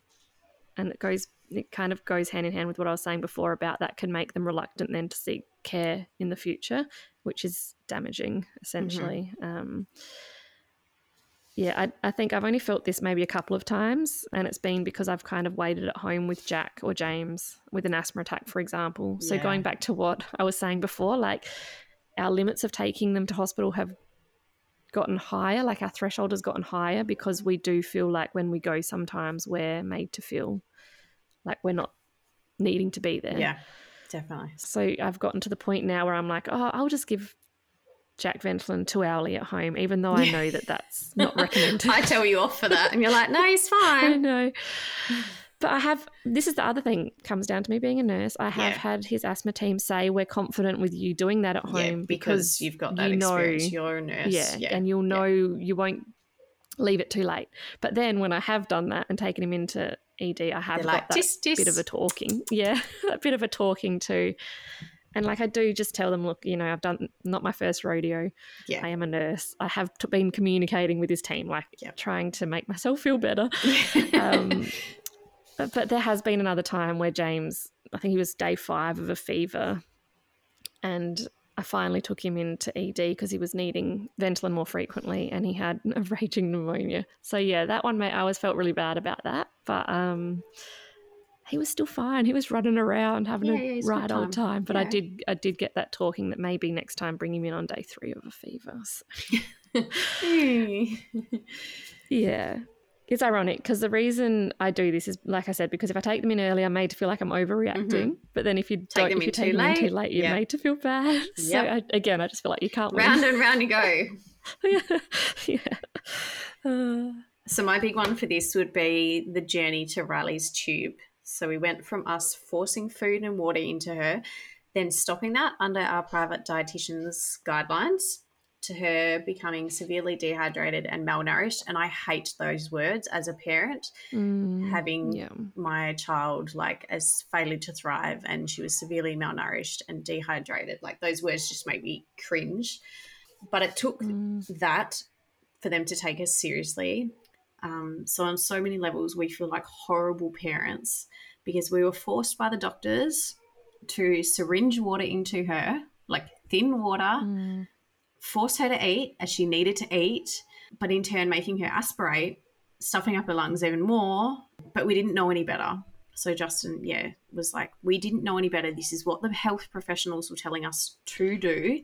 and it goes it kind of goes hand in hand with what I was saying before about that can make them reluctant then to seek care in the future, which is damaging essentially. Mm-hmm. Um, yeah, I, I think I've only felt this maybe a couple of times, and it's been because I've kind of waited at home with Jack or James with an asthma attack, for example. So, yeah. going back to what I was saying before, like our limits of taking them to hospital have gotten higher, like our threshold has gotten higher because we do feel like when we go, sometimes we're made to feel like we're not needing to be there. Yeah, definitely. So, I've gotten to the point now where I'm like, oh, I'll just give Jack Ventolin two hourly at home, even though I know that that's not recommended. I tell you off for that, and you're like, no, he's fine. I know. But I have, this is the other thing, comes down to me being a nurse. I have yeah. had his asthma team say, we're confident with you doing that at home yeah, because, because, you've got that you experience. Know, you're a nurse. Yeah, yeah. And you'll know you won't leave it too late. But then when I have done that and taken him into ED, I have They're got like, that tis, tis. bit of a talking. Yeah, a bit of a talking too and like I do just tell them, look, you know, I've done not my first rodeo. Yeah. I am a nurse. I have t- been communicating with his team, like yep. trying to make myself feel better. um, but, there has been another time where James, I think he was day five of a fever, and I finally took him into ED because he was needing Ventolin more frequently, and he had a raging pneumonia. So yeah, that one, mate, I always felt really bad about that, but um he was still fine. He was running around having yeah, a yeah, right time. old time. But yeah. I did I did get that talking that maybe next time bring him in on day three of a fever. So. yeah. It's ironic because the reason I do this is, like I said, because if I take them in early, I'm made to feel like I'm overreacting. Mm-hmm. But then if you take don't, if you take them in too late, you're made to feel bad. Yep. So I, again, I just feel like you can't round win. and round you go. yeah, yeah. Uh, so my big one for this would be the journey to Riley's tube. So we went from us forcing food and water into her, then stopping that under our private dietitian's guidelines, to her becoming severely dehydrated and malnourished. And I hate those words as a parent, mm, having yeah. my child like as failure to thrive and she was severely malnourished and dehydrated. Like those words just make me cringe. But it took mm. that for them to take us seriously um, so, on so many levels, we feel like horrible parents because we were forced by the doctors to syringe water into her, like thin water, mm. Force her to eat as she needed to eat, but in turn making her aspirate, stuffing up her lungs even more. But we didn't know any better. So Justin, yeah, was like, we didn't know any better. This is what the health professionals were telling us to do.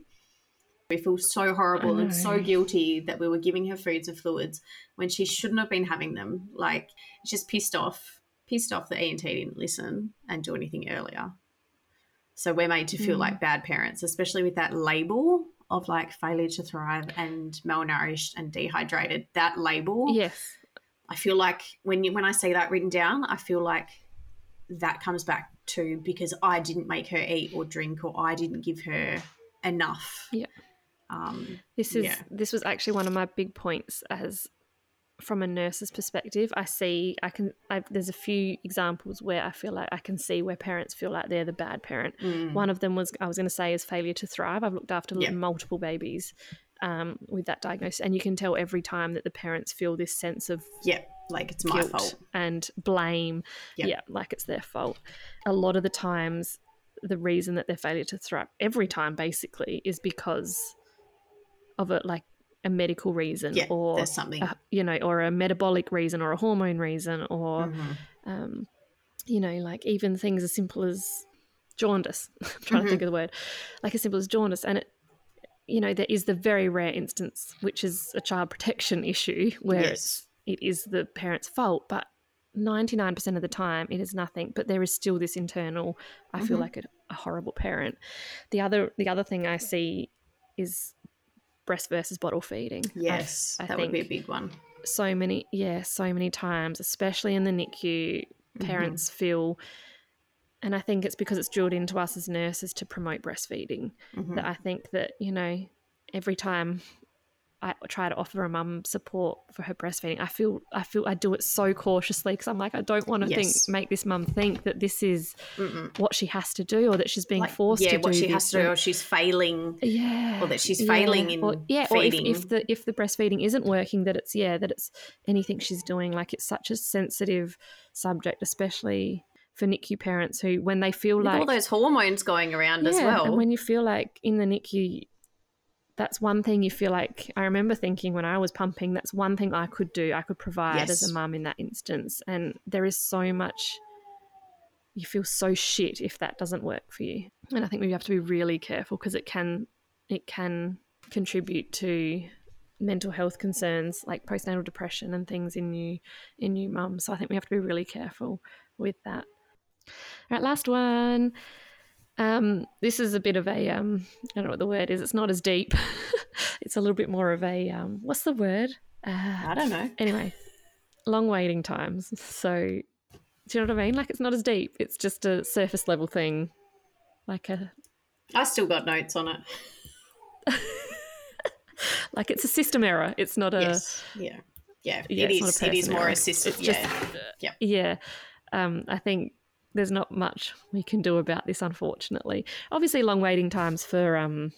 We feel so horrible and so guilty that we were giving her foods and fluids when she shouldn't have been having them. Like, it's just pissed off, pissed off that ENT didn't listen and do anything earlier. So we're made to feel mm. like bad parents, especially with that label of like failure to thrive and malnourished and dehydrated. That label, yes, I feel like when you when I see that written down, I feel like that comes back to because I didn't make her eat or drink or I didn't give her enough. Yeah. Um, this is yeah. this was actually one of my big points as from a nurse's perspective. I see I can I've, there's a few examples where I feel like I can see where parents feel like they're the bad parent. Mm. One of them was I was going to say is failure to thrive. I've looked after yeah. multiple babies um, with that diagnosis, and you can tell every time that the parents feel this sense of yeah, like it's my fault and blame. Yep. Yeah, like it's their fault. A lot of the times, the reason that they're failure to thrive every time basically is because of it like a medical reason yeah, or something a, you know or a metabolic reason or a hormone reason or mm-hmm. um, you know like even things as simple as jaundice i'm trying mm-hmm. to think mm-hmm. of the word like as simple as jaundice and it you know there is the very rare instance which is a child protection issue where yes. it's it is the parent's fault but 99% of the time it is nothing but there is still this internal i feel mm-hmm. like a, a horrible parent the other the other thing i see is breast versus bottle feeding. Yes, I, I that would be a big one. So many, yeah, so many times, especially in the NICU, mm-hmm. parents mm-hmm. feel, and I think it's because it's drilled into us as nurses to promote breastfeeding mm-hmm. that I think that, you know, every time I try to offer a mum support for her breastfeeding. I feel I feel I do it so cautiously because I'm like I don't want to Yes. think make this mum think that this is Mm-mm. what she has to do or that she's being Like, forced yeah, to what do she this. has to do, or she's failing. yeah or that she's yeah. failing in or, yeah or if, if the if the breastfeeding isn't working that it's yeah that it's anything she's doing like it's such a sensitive subject especially for NICU parents who when they feel With like all those hormones going around as well. and when you feel like in the NICU that's one thing you feel like I remember thinking when I was pumping that's one thing I could do. I could provide as a mum in that instance. And there is so much you feel so shit if that doesn't work for you. And I think we have to be really careful because it can it can contribute to mental health concerns like postnatal depression and things in new in new mums. So I think we have to be really careful with that. All right last one um, this is a bit of a um, I don't know what the word is. It's not as deep. it's a little bit more of a um, what's the word? Uh, I don't know. anyway, long waiting times. So, do you know what I mean? Like it's not as deep. It's just a surface level thing, like a I still got notes on it. like it's a system error. It's not a yes. Yeah. Yeah. yeah, it is. a It is more error. assisted. It's just yeah. yeah. Um, I think there's not much we can do about this, unfortunately. Obviously, long waiting times for um,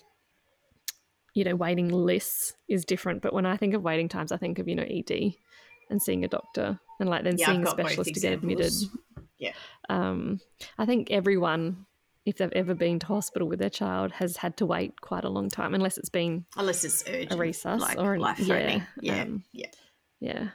you know, waiting lists is different. But when I think of waiting times, I think of you know ED and seeing a doctor and like then Yeah, seeing a specialist to get admitted. Yeah. Um, I think everyone, if they've ever been to hospital with their child, has had to wait quite a long time, unless it's been Unless it's urgent. a resus like or an, life threatening. yeah, Yeah. um, yeah. yeah.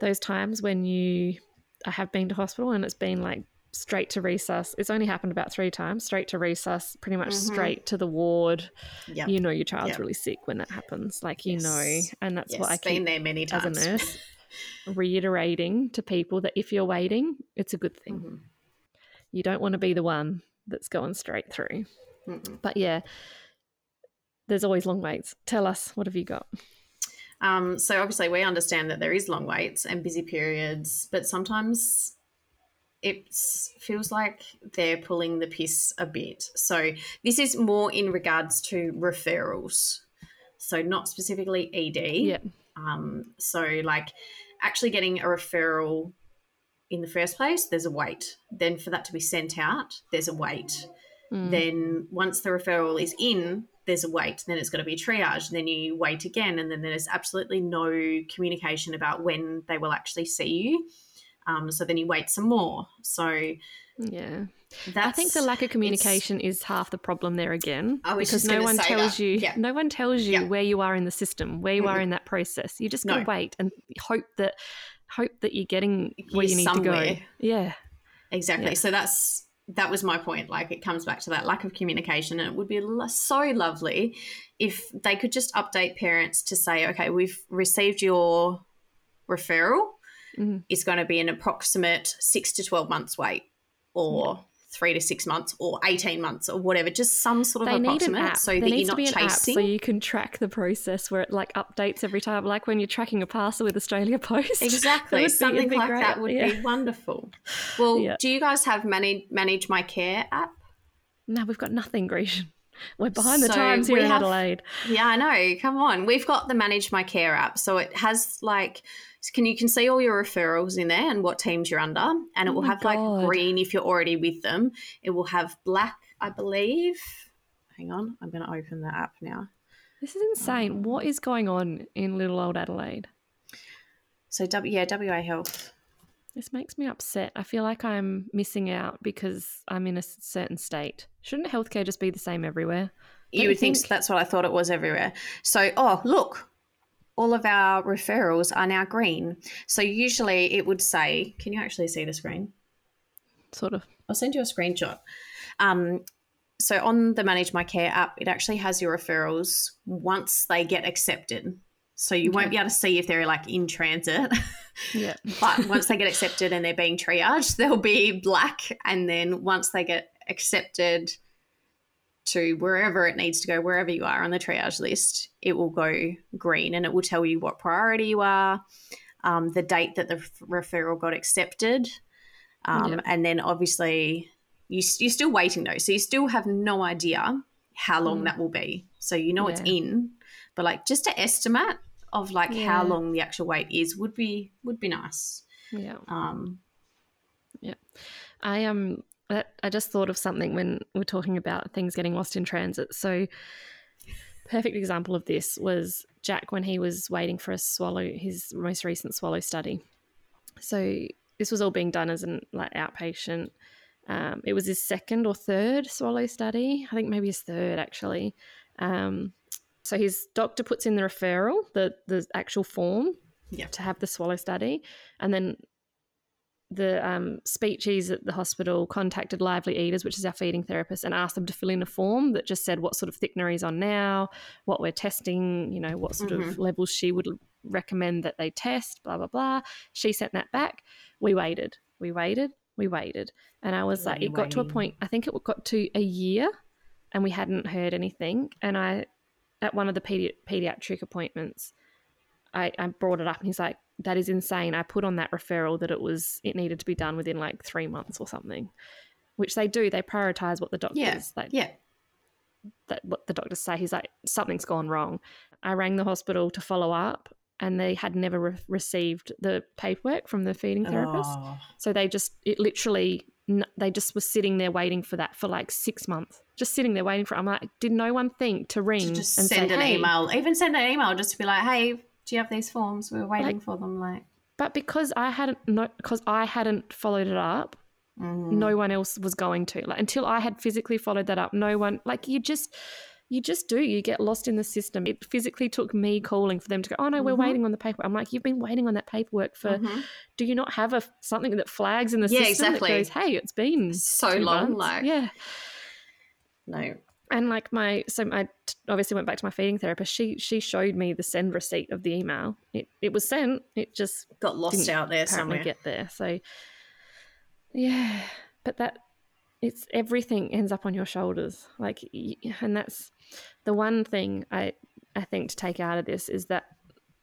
Those times when you, I have been to hospital and it's been like straight to resus. It's only happened about three times. Straight to resus, pretty much Mhm. straight to the ward. Yeah. You know your child's Yep. really sick when that happens. Like you know, and that's yes. what I been keep there many as a times. nurse reiterating to people that if you're waiting, it's a good thing. Mhm. You don't want to be the one that's going straight through. Mm-mm. But yeah, there's always long waits. Tell us, what have you got? Um, so obviously we understand that there is long waits and busy periods, but sometimes it feels like they're pulling the piss a bit. So this is more in regards to referrals. So not specifically ED. Yeah. Um, so like actually getting a referral in the first place, there's a wait. Then for that to be sent out, there's a wait. Mm. Then once the referral is in, there's a wait. Then it's got to be triage. And then you wait again, and then there's absolutely no communication about when they will actually see you. Um, so then you wait some more. So yeah. that's I think the lack of communication is half the problem there again. Because just no one tells that. you Yeah. no one tells you Yeah. where you are in the system, where you are Mm-mm. in that process. You just No. gotta wait and hope that hope that you're getting where You're you need to go. Yeah. Exactly. Yeah. So that's that was my point. Like it comes back to that lack of communication, and it would be so lovely if they could just update parents to say, okay, we've received your referral. Mhm. It's going to be an approximate six to twelve months wait, or three to six months, or eighteen months, or whatever. Just some sort of They need an approximate, app. so there that needs you're to be not an chasing. app so you can track the process where it like updates every time, like when you're tracking a parcel with Australia Post. Exactly. Something be like great. that would Yeah. be wonderful. Well, Yeah. do you guys have manage manage my care app? No, we've got nothing, Grecian. We're behind the So times here in have- Adelaide. Yeah, I know. Come on. We've got the Manage My Care app. So it has like can you can see all your referrals in there and what teams you're under and it Oh will have God. like green if you're already with them. It will have black, I believe. Hang on. I'm going to open the app now. This is insane. Um, what is going on in little old Adelaide? So W yeah, WA Health. This makes me upset. I feel like I'm missing out because I'm in a certain state. Shouldn't healthcare just be the same everywhere? Don't You would think, that's what I thought it was everywhere. So, oh, look. All of our referrals are now green. So usually it would say, can you actually see the screen? Sort of. I'll send you a screenshot. Um, so on the Manage My Care app, it actually has your referrals once they get accepted. So you won't be able to see if they're like in transit, Yeah. but once they get accepted and they're being triaged, they'll be black. And then once they get accepted to wherever it needs to go, wherever you are on the triage list, it will go green and it will tell you what priority you are, um, the date that the referral got accepted, um, Yep. and then obviously you, you're still waiting though, so you still have no idea how long Mm. that will be. So you know it's in, but like just an estimate of like Yeah. how long the actual wait is would be would be nice. Yeah. Um, yeah. I um I just thought of something when we're talking about things getting lost in transit. So perfect example of this was Jack when he was waiting for a swallow his most recent swallow study. So this was all being done as an like outpatient. Um, it was his second or third swallow study. I think maybe his third actually. Um, so his doctor puts in the referral, the the actual form Yeah. to have the swallow study, and then the um, speechies at the hospital contacted Lively Eaters, which is our feeding therapist, and asked them to fill in a form that just said what sort of thickener he's on now, what we're testing, you know, what sort of levels she would recommend that they test, blah, blah, blah. She sent that back. We waited, we waited, we waited. And I was like, it got to a point, I think it got to a year and we hadn't heard anything. And I, at one of the pedi- pediatric appointments, I, I brought it up and he's like, that is insane. I put on that referral that it was it needed to be done within like three months or something. Which they do. They prioritize what the doctors yeah, like yeah, that what the doctors say. He's like, something's gone wrong. I rang the hospital to follow up and they had never re- received the paperwork from the feeding therapist. Oh, So they just, it literally, they just were sitting there waiting for that for like six months, just sitting there waiting for. I'm like, did no one think to ring to just and send say, an hey? email, even send an email just to be like, hey, do you have these forms? We were waiting for them. Like, But because I hadn't, no, because I hadn't followed it up, mm, no one else was going to. Like until I had physically followed that up, no one. Like you just. You just do. You get lost in the system. It physically took me calling for them to go. Oh no, we're Mhm. waiting on the paperwork. I'm like, you've been waiting on that paperwork for mhm. do you not have a something that flags in the Yeah, system exactly. that goes, "Hey, it's been So long, months." like- yeah." no, And like my, so I obviously went back to my feeding therapist. She she showed me the send receipt of the email. It it was sent. It just got lost out there somewhere. get there. So yeah, but that it's everything ends up on your shoulders. Like, and that's the one thing I I think to take out of this is that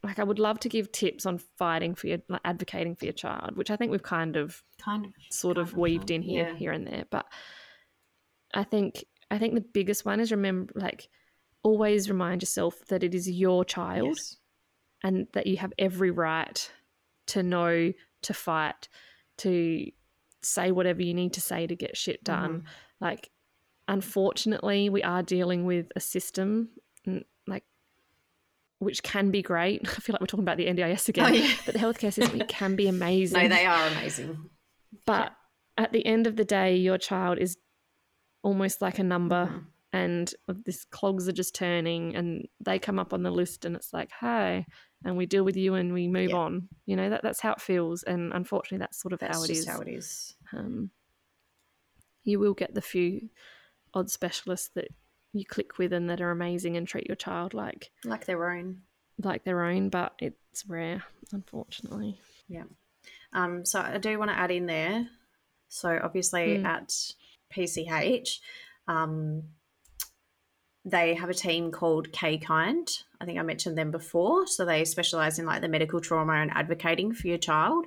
like I would love to give tips on fighting for your like advocating for your child, which I think we've kind of kind of, sort of kind of weaved done, in here yeah. here and there but i think i think the biggest one is remember like always remind yourself that it is your child Yes. and that you have every right to know to fight to say whatever you need to say to get shit done Mm-hmm. like unfortunately we are dealing with a system like which can be great i feel like we're talking about the ndis again Oh, yeah. but the healthcare system can be amazing No, they are amazing. but at the end of the day, your child is almost like a number, Mhm. And these clogs are just turning, and they come up on the list, and it's like, hey, and we deal with you, and we move Yeah. on. You know that that's how it feels, and unfortunately, that's sort of That's how it just is. how it is. Um, you will get the few odd specialists that you click with and that are amazing and treat your child like Like their own. like their own, but it's rare, unfortunately. Yeah. Um, so I do want to add in there. So obviously Mm. at PCH, um, they have a team called K Kind. I think I mentioned them before. So they specialize in like the medical trauma and advocating for your child.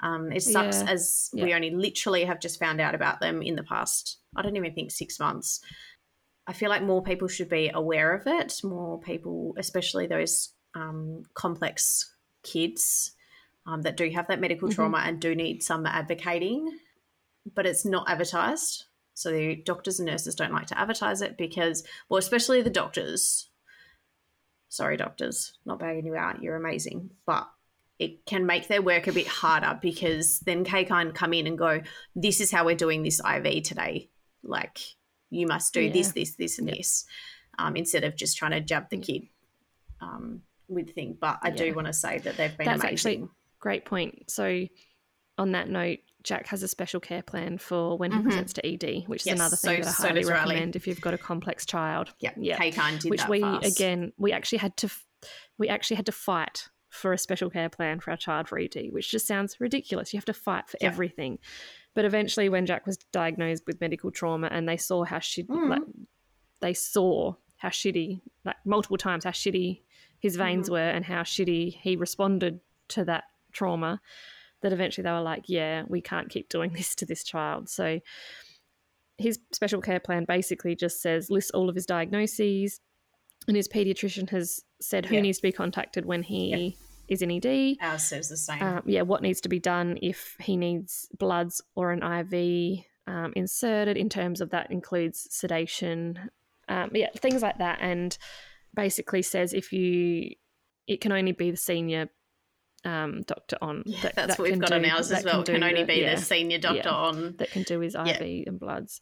Um, it sucks Yeah. as we only literally have just found out about them in the past. I don't even think six months. I feel like more people should be aware of it. More people, especially those um, complex kids um, that do have that medical Mhm. trauma and do need some advocating, but it's not advertised. So the doctors and nurses don't like to advertise it because, well, especially the doctors. Sorry, doctors, not bagging you out. You're amazing, but it can make their work a bit harder because then K kind come in and go, "This is how we're doing this IV today. Like you must do this, Yeah. this, this, and Yeah. this," um, instead of just trying to jab the kid um, with thing. But I Yeah. do want to say that they've been That's amazing. actually great point. So, on that note, Jack has a special care plan for when he Mhm. presents to ED, which Yes, is another so- thing that I so highly Riley. recommend if you've got a complex child. yeah, yeah. Did which that we fast. again we actually had to we actually had to fight for a special care plan for our child for ED, which just sounds ridiculous. You have to fight for Yeah. everything. But eventually, when Jack was diagnosed with medical trauma, and they saw how shitty, Mhm. like, they saw how shitty, like multiple times, how shitty his veins Mhm. were and how shitty he responded to that trauma, that eventually they were like, yeah, we can't keep doing this to this child. So his special care plan basically just says lists all of his diagnoses, and his pediatrician has said who Yeah. needs to be contacted when he is in ED. Ours says the same. Um, yeah, what needs to be done if he needs bloods or an IV um, inserted. In terms of that, includes sedation. Um, yeah, things like that, and basically says if you, it can only be the senior um, doctor on. yeah, that- that's that what we've got do- on ours as well. do Can only the- be yeah, the senior doctor yeah. on. that can do his IV and bloods.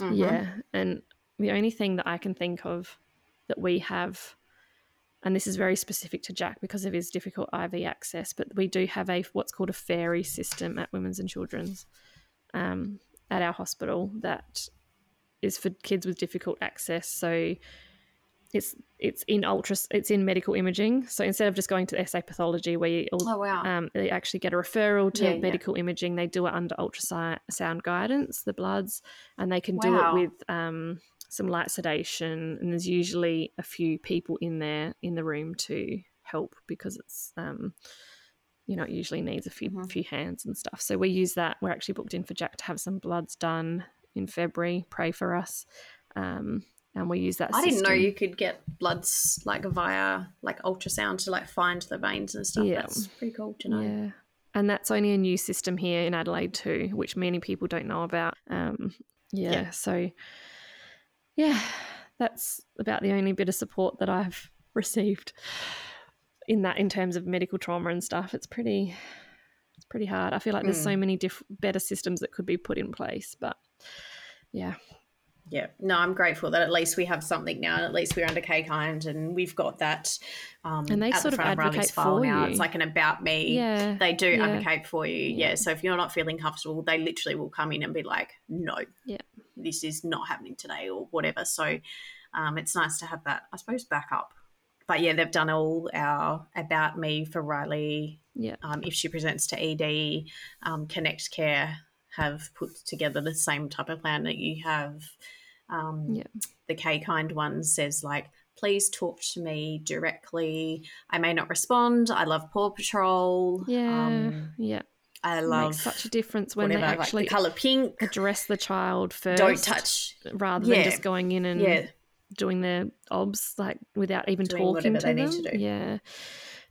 Mhm. Yeah, and the only thing that I can think of that we have, and this is very specific to Jack because of his difficult IV access, but we do have a what's called a fairy system at Women's and Children's um, at our hospital that is for kids with difficult access. So it's it's in ultra it's in medical imaging. So instead of just going to the SA pathology where you Oh wow. um, they actually get a referral to Yeah, yeah. medical imaging. They do it under ultrasound guidance, the bloods, and they can do it with um, some light sedation. And there's usually a few people in there in the room to help because it's, um, you know, it usually needs a few Mhm. few hands and stuff. So we use that. We're actually booked in for Jack to have some bloods done in February. Pray for us. Um, and we use that. I didn't know you could get bloods like via like ultrasound to like find the veins and stuff. Yeah. That's pretty cool to know. Yeah. And that's only a new system here in Adelaide too, which many people don't know about. Um, yeah, Yeah. so yeah, that's about the only bit of support that I've received in that in terms of medical trauma and stuff. It's pretty it's pretty hard. I feel like there's Mm. so many diff- better systems that could be put in place, but yeah, Yeah. No, I'm grateful that at least we have something now, and at least we're under K kind, and we've got that. Um, And they at the sort of advocate file for now. you. It's like an about me. yeah, They do Yeah. advocate for you. Yeah. Yeah. So if you're not feeling comfortable, they literally will come in and be like, no, Yeah. this is not happening today or whatever. So um, it's nice to have that, I suppose, backup. But yeah, they've done all our about me for Riley. yeah, Um, if she presents to ED, um, Connect Care have put together the same type of plan that you have. Um, Yeah. The K kind one says like, please talk to me directly. I may not respond. I love Paw Patrol. yeah, Um, yeah. I It love makes such a difference when whatever, they like actually the color pink. address the child 1st Don't touch. rather Yeah. than just going in and Yeah, doing their obs like without even Doing talking whatever to they them. need to do. Yeah.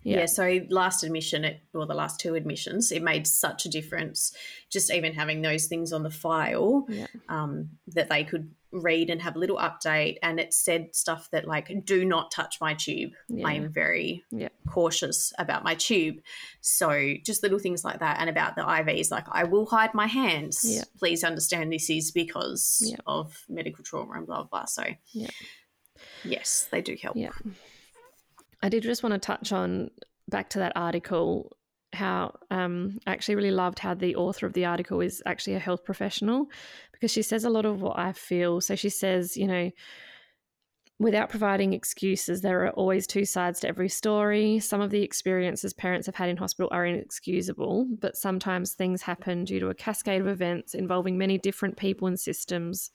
Yeah. Yeah. So last admission, it, or the last two admissions, it made such a difference. Just even having those things on the file Yeah. um, that they could read and have a little update, and it said stuff that like, "Do not touch my tube." Yeah. I am very Yeah. cautious about my tube. So just little things like that, and about the IVs, like I will hide my hands. Please understand this is because of medical trauma and blah blah. blah. So Yeah. yes, they do help. I did just want to touch on back to that article how um, I actually really loved how the author of the article is actually a health professional because she says a lot of what I feel. So she says, you know, without providing excuses, there are always two sides to every story. Some of the experiences parents have had in hospital are inexcusable, but sometimes things happen due to a cascade of events involving many different people and systems.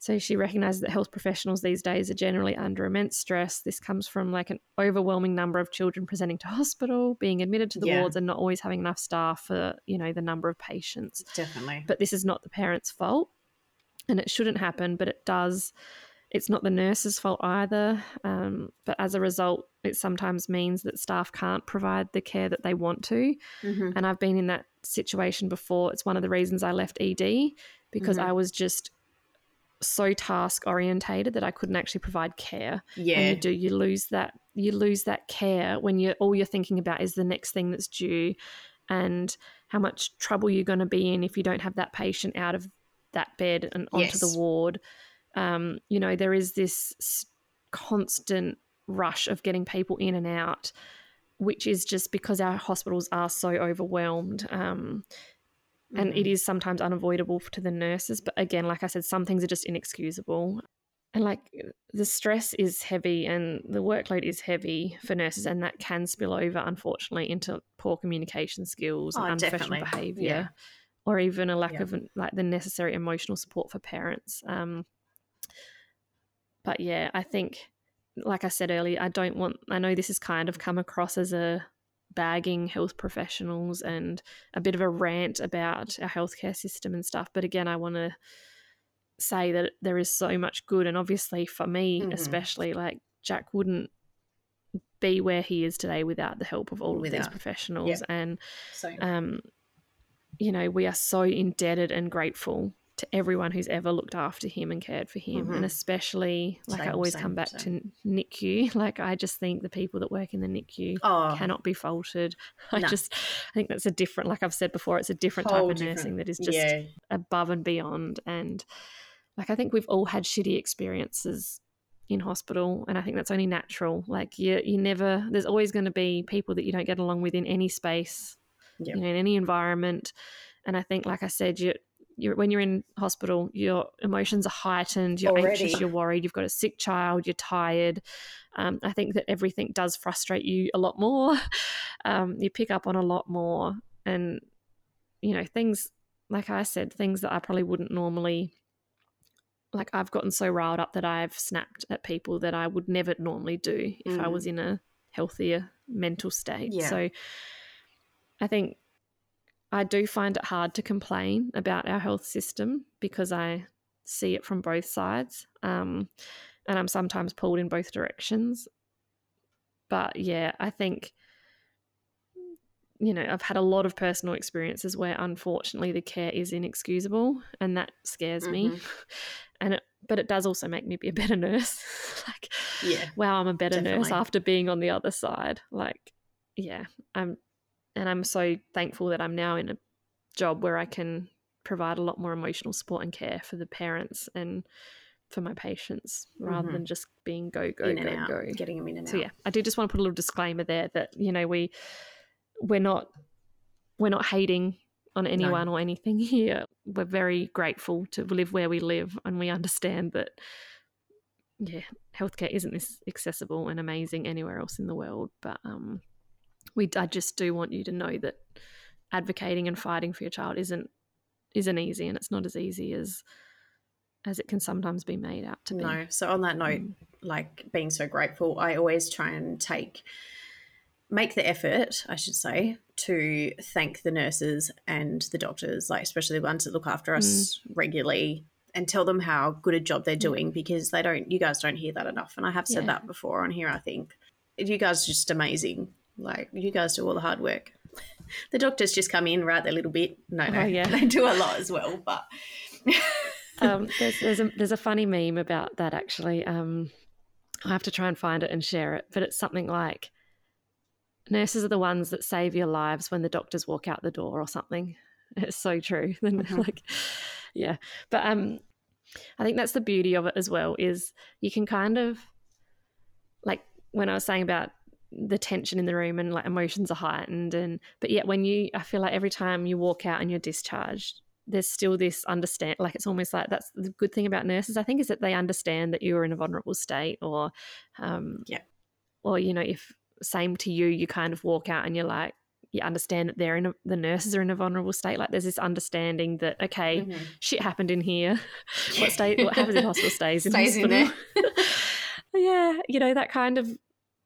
So she recognizes that health professionals these days are generally under immense stress. This comes from like an overwhelming number of children presenting to hospital, being admitted to the Yeah. wards, and not always having enough staff for you know the number of patients. Definitely. But this is not the parents' fault, and it shouldn't happen, but it does. It's not the nurse's fault either. Um, but as a result, it sometimes means that staff can't provide the care that they want to. Mhm. And I've been in that situation before. It's one of the reasons I left ED because Mhm. I was just so task orientated that I couldn't actually provide care. Yeah. And you do you lose that you lose that care when you all you're thinking about is the next thing that's due and how much trouble you're going to be in if you don't have that patient out of that bed and onto Yes. the ward. Um, you know, there is this constant rush of getting people in and out, which is just because our hospitals are so overwhelmed. Um, and Mhm. it is sometimes unavoidable to the nurses but again like i said some things are just inexcusable and like the stress is heavy and the workload is heavy for nurses and that can spill over unfortunately into poor communication skills Oh, and unprofessional behavior Yeah. or even a lack Yeah. of like the necessary emotional support for parents um but yeah i think like i said earlier i don't want i know this has kind of come across as a bagging health professionals and a bit of a rant about our healthcare system and stuff. But again, I want to say that there is so much good, and obviously for me, Mhm. especially, like Jack wouldn't be where he is today without the help of all of these professionals. And So um, you know, we are so indebted and grateful to everyone who's ever looked after him and cared for him, Mhm. and especially like I always same, come back to NICU. Like I just think the people that work in the NICU oh, cannot be faulted. I No. just I think that's a different, like I've said before, it's a different type of different- nursing that is just yeah, above and beyond. And like I think we've all had shitty experiences in hospital, and I think that's only natural. Like you, you never. There's always going to be people that you don't get along with in any space, Yep. you know, in any environment. And I think, like I said, you. You're, when you're in hospital, your emotions are heightened. You're Already. anxious. You're worried. You've got a sick child. You're tired. Um, I think that everything does frustrate you a lot more. Um, you pick up on a lot more, and you know things like I said, things that I probably wouldn't normally like I've gotten so riled up that I've snapped at people that I would never normally do if I Mm. was in a healthier mental state. Yeah. So I think I do find it hard to complain about our health system because I see it from both sides. Um, and I'm sometimes pulled in both directions. But yeah, I think you know, I've had a lot of personal experiences where unfortunately the care is inexcusable and that scares me. Mhm. And it, but it does also make me be a better nurse. like, yeah, wow, I'm a better nurse after being on the other side. Like, yeah, I'm, and I'm so thankful that I'm now in a job where I can provide a lot more emotional support and care for the parents and for my patients rather Mhm. than just being go go go out, go. getting them in and So out. So yeah, I do just want to put a little disclaimer there that you know we we're not we're not hating on anyone or anything here. We're very grateful to live where we live, and we understand that yeah, healthcare isn't this accessible and amazing anywhere else in the world. But um, we I just do want you to know that advocating and fighting for your child isn't isn't easy, and it's not as easy as as it can sometimes be made out to be. No. So on that note, Mm. like being so grateful, I always try and take make the effort, I should say, to thank the nurses and the doctors, like especially the ones that look after us regularly and tell them how good a job they're doing because they don't you guys don't hear that enough. And I have said Yeah. that before on here, I think. You guys are just amazing. Like you guys do all the hard work. The doctors just come in, write their little bit. No, no. Oh, yeah. They do a lot as well, but um, there's there's a there's a funny meme about that actually. Um, I have to try and find it and share it, but it's something like nurses are the ones that save your lives when the doctors walk out the door or something. It's so true. Then Mhm. like, yeah, but um, I think that's the beauty of it as well is you can kind of like when I was saying about the tension in the room and like emotions are heightened and but yet when you I feel like every time you walk out and you're discharged there's still this understand like it's almost like that's the good thing about nurses i think is that they understand that you're in a vulnerable state or um Yeah. or you know if same to you you kind of walk out and you're like you understand that they're in a, the nurses are in a vulnerable state like there's this understanding that okay Mhm. shit happened in here what state what happens in hospital stays in Stays in hospital yeah you know that kind of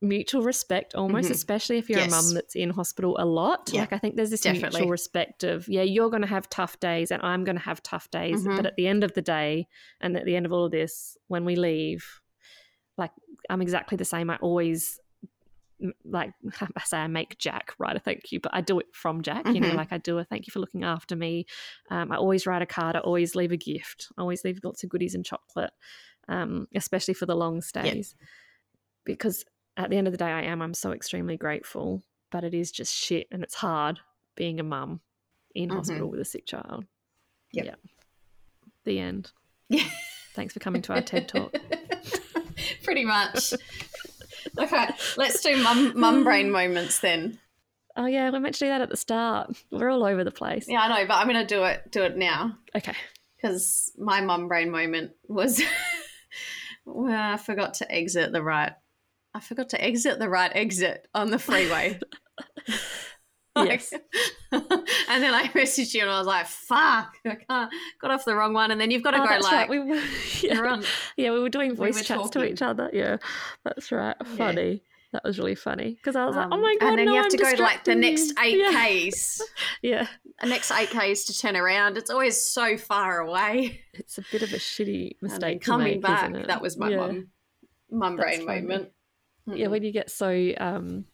mutual respect almost Mhm. especially if you're a mum that's in hospital a lot Yeah, like i think there's this definitely. mutual respect of yeah you're going to have tough days and i'm going to have tough days Mhm. but at the end of the day and at the end of all of this when we leave like i'm exactly the same i always like I say I make Jack write a thank you, but I do it from Jack. You know, Mhm. like I do a thank you for looking after me. Um, I always write a card. I always leave a gift. I always leave lots of goodies and chocolate, um, especially for the long stays, because at the end of the day, I am. I'm so extremely grateful, but it is just shit, and it's hard being a mum in Mhm. hospital with a sick child. Yep. Yeah. The end. Yeah. Thanks for coming to our TED talk. Pretty much. okay, let's do mum mum brain moments then. Oh yeah, we meant to do that at the start. We're all over the place. Yeah, I know, but I'm gonna do it do it now Okay. because my mum brain moment was when I forgot to exit the right. I forgot to exit the right exit on the freeway. Yes. and then I messaged you and I was like, "Fuck, I can't, got off the wrong one." And then you've got to Oh, go like, right. We were, yeah. yeah, we were doing We voice were chats to each other. Yeah, that's right. Funny. That was really funny because I was like, Um, "Oh my god!" And then no, you have I'm to go like the next eight Yeah. k's. Yeah, The next eight k's to turn around. It's always so far away. it's a bit of a shitty mistake to coming make, back, isn't it? that was my Yeah. mum mum brain funny. moment. Yeah, when you get so um,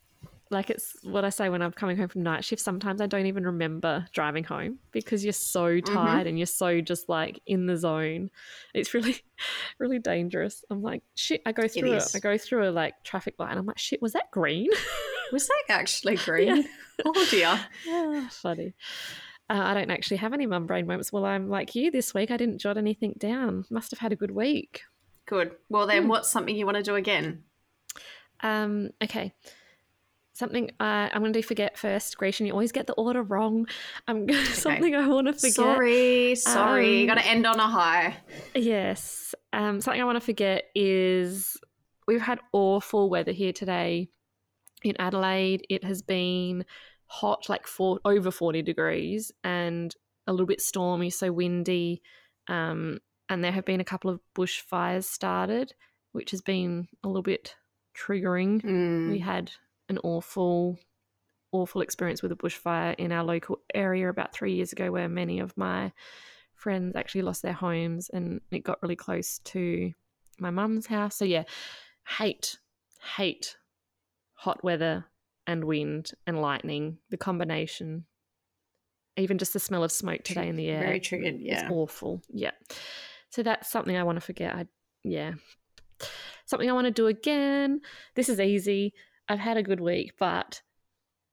like it's what I say when I'm coming home from night shift. Sometimes I don't even remember driving home because you're so tired and you're so just like in the zone. It's really, really dangerous. I'm like, shit. I go through it. is. I go through a like traffic light. and I'm like, shit. Was that green? Was that actually green? Oh dear. Ah, Funny. Uh, I don't actually have any mum brain moments. Well, I'm like you this week. I didn't jot anything down. Must have had a good week. Good. Well, then, what's something you want to do again? Um, okay. Something uh, I'm going to do forget first, Grecian. You always get the order wrong. I'm something I want to forget. Sorry, sorry. Um, Got to end on a high. Yes. Um, something I want to forget is we've had awful weather here today in Adelaide. It has been hot, like four, over 40 degrees, and a little bit stormy, so windy. Um, and there have been a couple of bushfires started, which has been a little bit triggering. Mm. We had an awful, awful experience with a bushfire in our local area about three years ago, where many of my friends actually lost their homes, and it got really close to my mum's house. So yeah, hate, hate hot weather and wind and lightning. The combination, even just the smell of smoke today in the air, Very triggered. it's Yeah. awful. Yeah. So that's something I want to forget. I yeah. Something I want to do again. This is easy. I've had a good week, but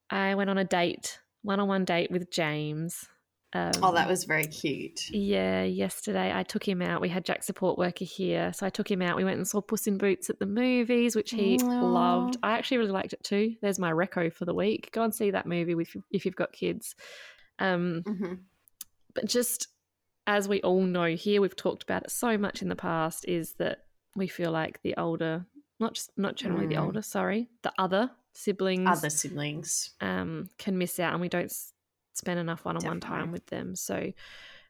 I went on a date, one-on-one date with James. Um, Oh, that was very cute. yeah, yesterday I took him out. We had Jack support worker here, so I took him out. We went and saw Puss in Boots at the movies, which he loved. I actually really liked it too. There's my reco for the week. Go and see that movie with if you've got kids. Um, hmm but just as we all know here, we've talked about it so much in the past, is that we feel like the older, not just not generally the Mm. older, sorry, the other siblings Other siblings. um, can miss out, and we don't s- spend enough one-on-one Definitely. time with them. So,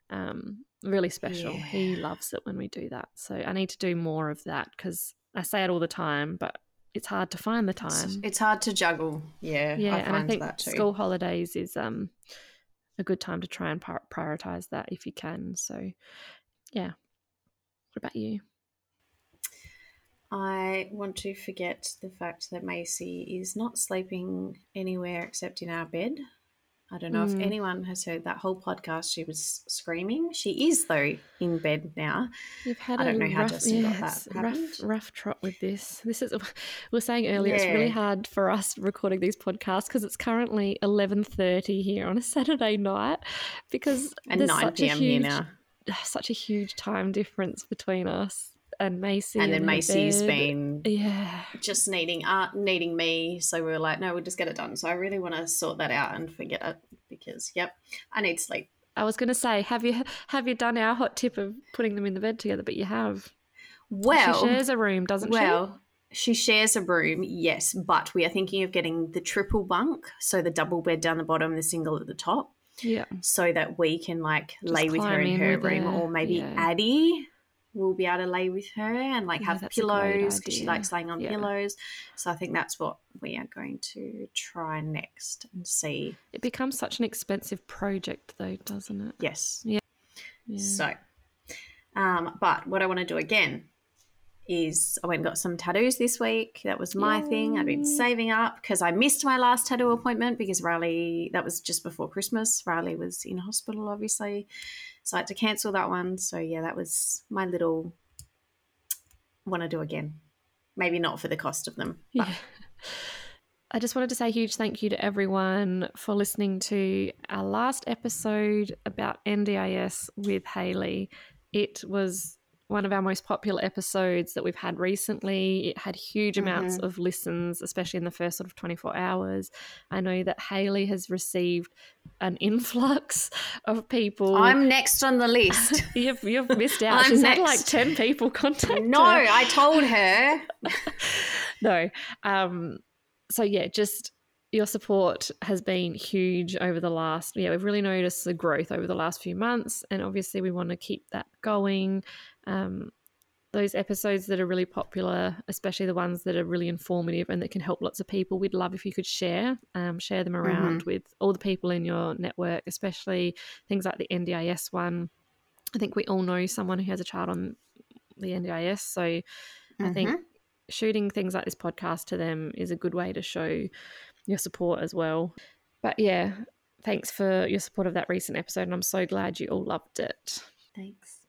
um, really special. He loves it when we do that. So I need to do more of that because I say it all the time, but it's hard to find the time. It's hard to juggle. Yeah. yeah, I and I think that too. school holidays is um a good time to try and pri- prioritize that if you can. So, yeah. What about you? I want to forget the fact that Macy is not sleeping anywhere except in our bed. I don't know Mm. if anyone has heard that whole podcast. She was screaming. She is though in bed now. You've had I a don't know how rough, Justin got that it's rough, rough trot with this. This is we were saying earlier. It's really hard for us recording these podcasts because it's currently eleven thirty here on a Saturday night because And there's 9 such p.m. huge, here now. such a huge time difference between us and Macy. And then Macy's bed. been yeah. just needing art, needing me. So we were like, no, we'll just get it done. So I really want to sort that out and forget it because, yep, I need sleep. I was going to say, have you have you done our hot tip of putting them in the bed together? But you have. Well, she shares a room, doesn't she? well, she shares a room, yes, but we are thinking of getting the triple bunk, so the double bed down the bottom, the single at the top. Yeah. so that we can like lay with her in in her room, her, or maybe yeah. Addie will be able to lay with her and like have that's a great pillows because she likes laying on Yeah. pillows. So I think that's what we are going to try next and see. It becomes such an expensive project, though, doesn't it? Yes. Yeah. So, um, but what I want to do again is I went and got some tattoos this week. That was my thing. I'd been saving up because I missed my last tattoo appointment because Riley, that was just before Christmas. Riley was in hospital, obviously. So I had to cancel that one. So, yeah, that was my little want to do again. Maybe not for the cost of them. Yeah. I just wanted to say a huge thank you to everyone for listening to our last episode about NDIS with Haley. It was one of our most popular episodes that we've had recently. It had huge amounts of listens, especially in the first sort of 24 hours. I know that Haley has received an influx of people. I'm next on the list. You've, you've missed out. She's had like 10 people contact no, her I told her. no. Um, so yeah, just your support has been huge over the last. Yeah, we've really noticed the growth over the last few months, and obviously we want to keep that going. Um, those episodes that are really popular, especially the ones that are really informative and that can help lots of people, we'd love if you could share, um, share them around with all the people in your network, especially things like the NDIS one. I think we all know someone who has a child on the NDIS, so I think Mhm. shooting things like this podcast to them is a good way to show your support as well. But yeah, thanks for your support of that recent episode, and I'm so glad you all loved it. Thanks.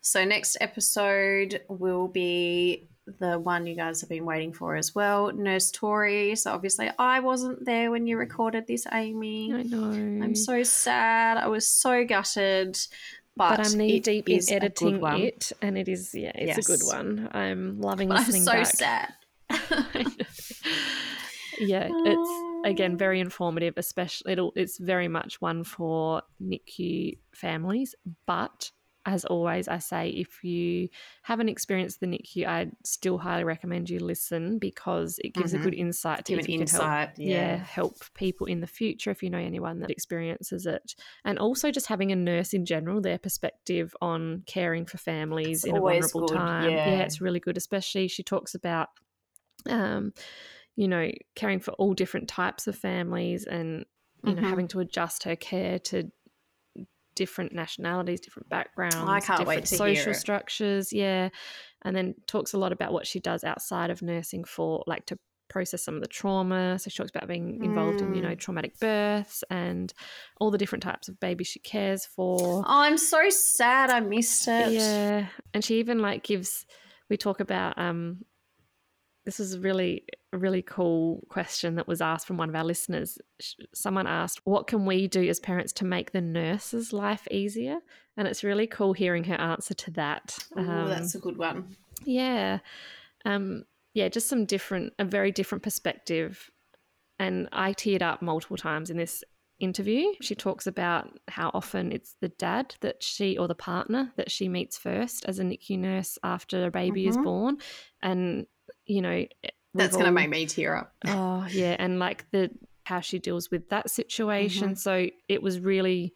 So, next episode will be the one you guys have been waiting for as well Nurse Tori. So, obviously, I wasn't there when you recorded this, Amy. I know. I'm so sad. I was so gutted. But, but I'm knee deep in is a good editing it, and it is yeah, it's a good one. I'm loving But I'm listening so back. sad. I yeah, it's again very informative. Especially, it'll it's very much one for NICU families. But as always, I say if you haven't experienced the NICU, I'd still highly recommend you listen because it gives Mhm. a good insight to Give if an you can help insight. yeah. Yeah. help people in the future if you know anyone that experiences it and also just having a nurse in general their perspective on caring for families It's in a vulnerable good, time yeah. it's really good especially she talks about um you know caring for all different types of families and you know Mhm. having to adjust her care to different nationalities different backgrounds I can't wait different social structures yeah and then talks a lot about what she does outside of nursing for like to process some of the trauma so she talks about being involved in you Mm. know traumatic births and all the different types of babies she cares for Oh, I'm so sad I missed it. yeah and she even like gives we talk about um this was a really a really cool question that was asked from one of our listeners someone asked what can we do as parents to make the nurse's life easier and it's really cool hearing her answer to that Ooh, Um, that's a good one. yeah. Um, yeah, just some different, a very different perspective. And I teared up multiple times in this interview. She talks about how often it's the dad that she, or the partner that she meets first as a NICU nurse after a baby is Mhm. born. And, you know, That's going to make me tear up. Oh yeah, and like the how she deals with that situation. Mhm. So it was really,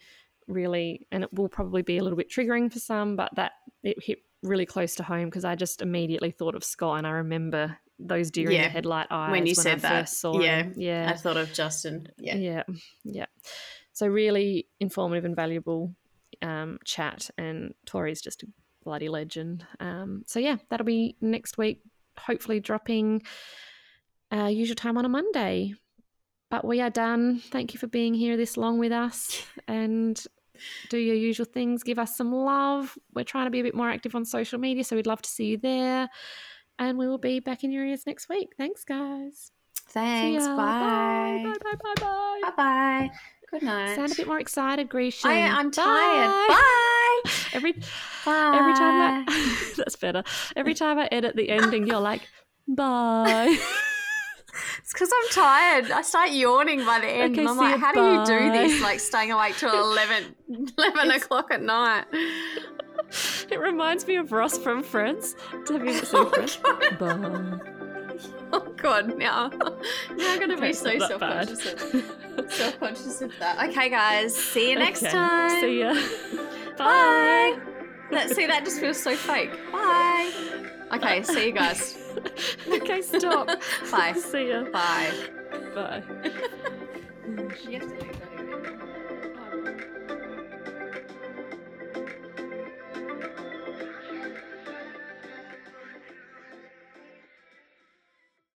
really, and it will probably be a little bit triggering for some, but that it hit really close to home because I just immediately thought of Scott, and I remember those deer in the headlight eyes when you I said that, first saw yeah, him. Yeah, I thought of Justin. Yeah. yeah, yeah. So really informative and valuable um, chat, and Tori's just a bloody legend. Um, so yeah, that'll be next week. Hopefully, dropping uh, usual time on a Monday. But we are done. Thank you for being here this long with us, and do your usual things. Give us some love. We're trying to be a bit more active on social media, so we'd love to see you there. And we will be back in your ears next week. Thanks, guys. Thanks. Bye. Bye. Bye. Bye. Bye. Bye. Bye. Good night. Sound a bit more excited, Grecian. I, I'm Bye. tired. Bye. Every Bye. every time I, that's better. Every time I edit the ending, you're like, bye. It's because I'm tired. I start yawning by the end. Okay, and I'm like, ya, how do you do this? Like staying awake till 11, 11 o'clock at night. it reminds me of Ross from Friends. Have you seen Oh, Friends? Bye. oh God, now, now I'm going to be so bad. self-conscious of, self-conscious of that. Okay, guys. See you next Okay, time. See ya. Bye. That, see, that just feels so fake. Bye. Okay, see you guys. okay, stop. Bye. See ya. Bye. Bye.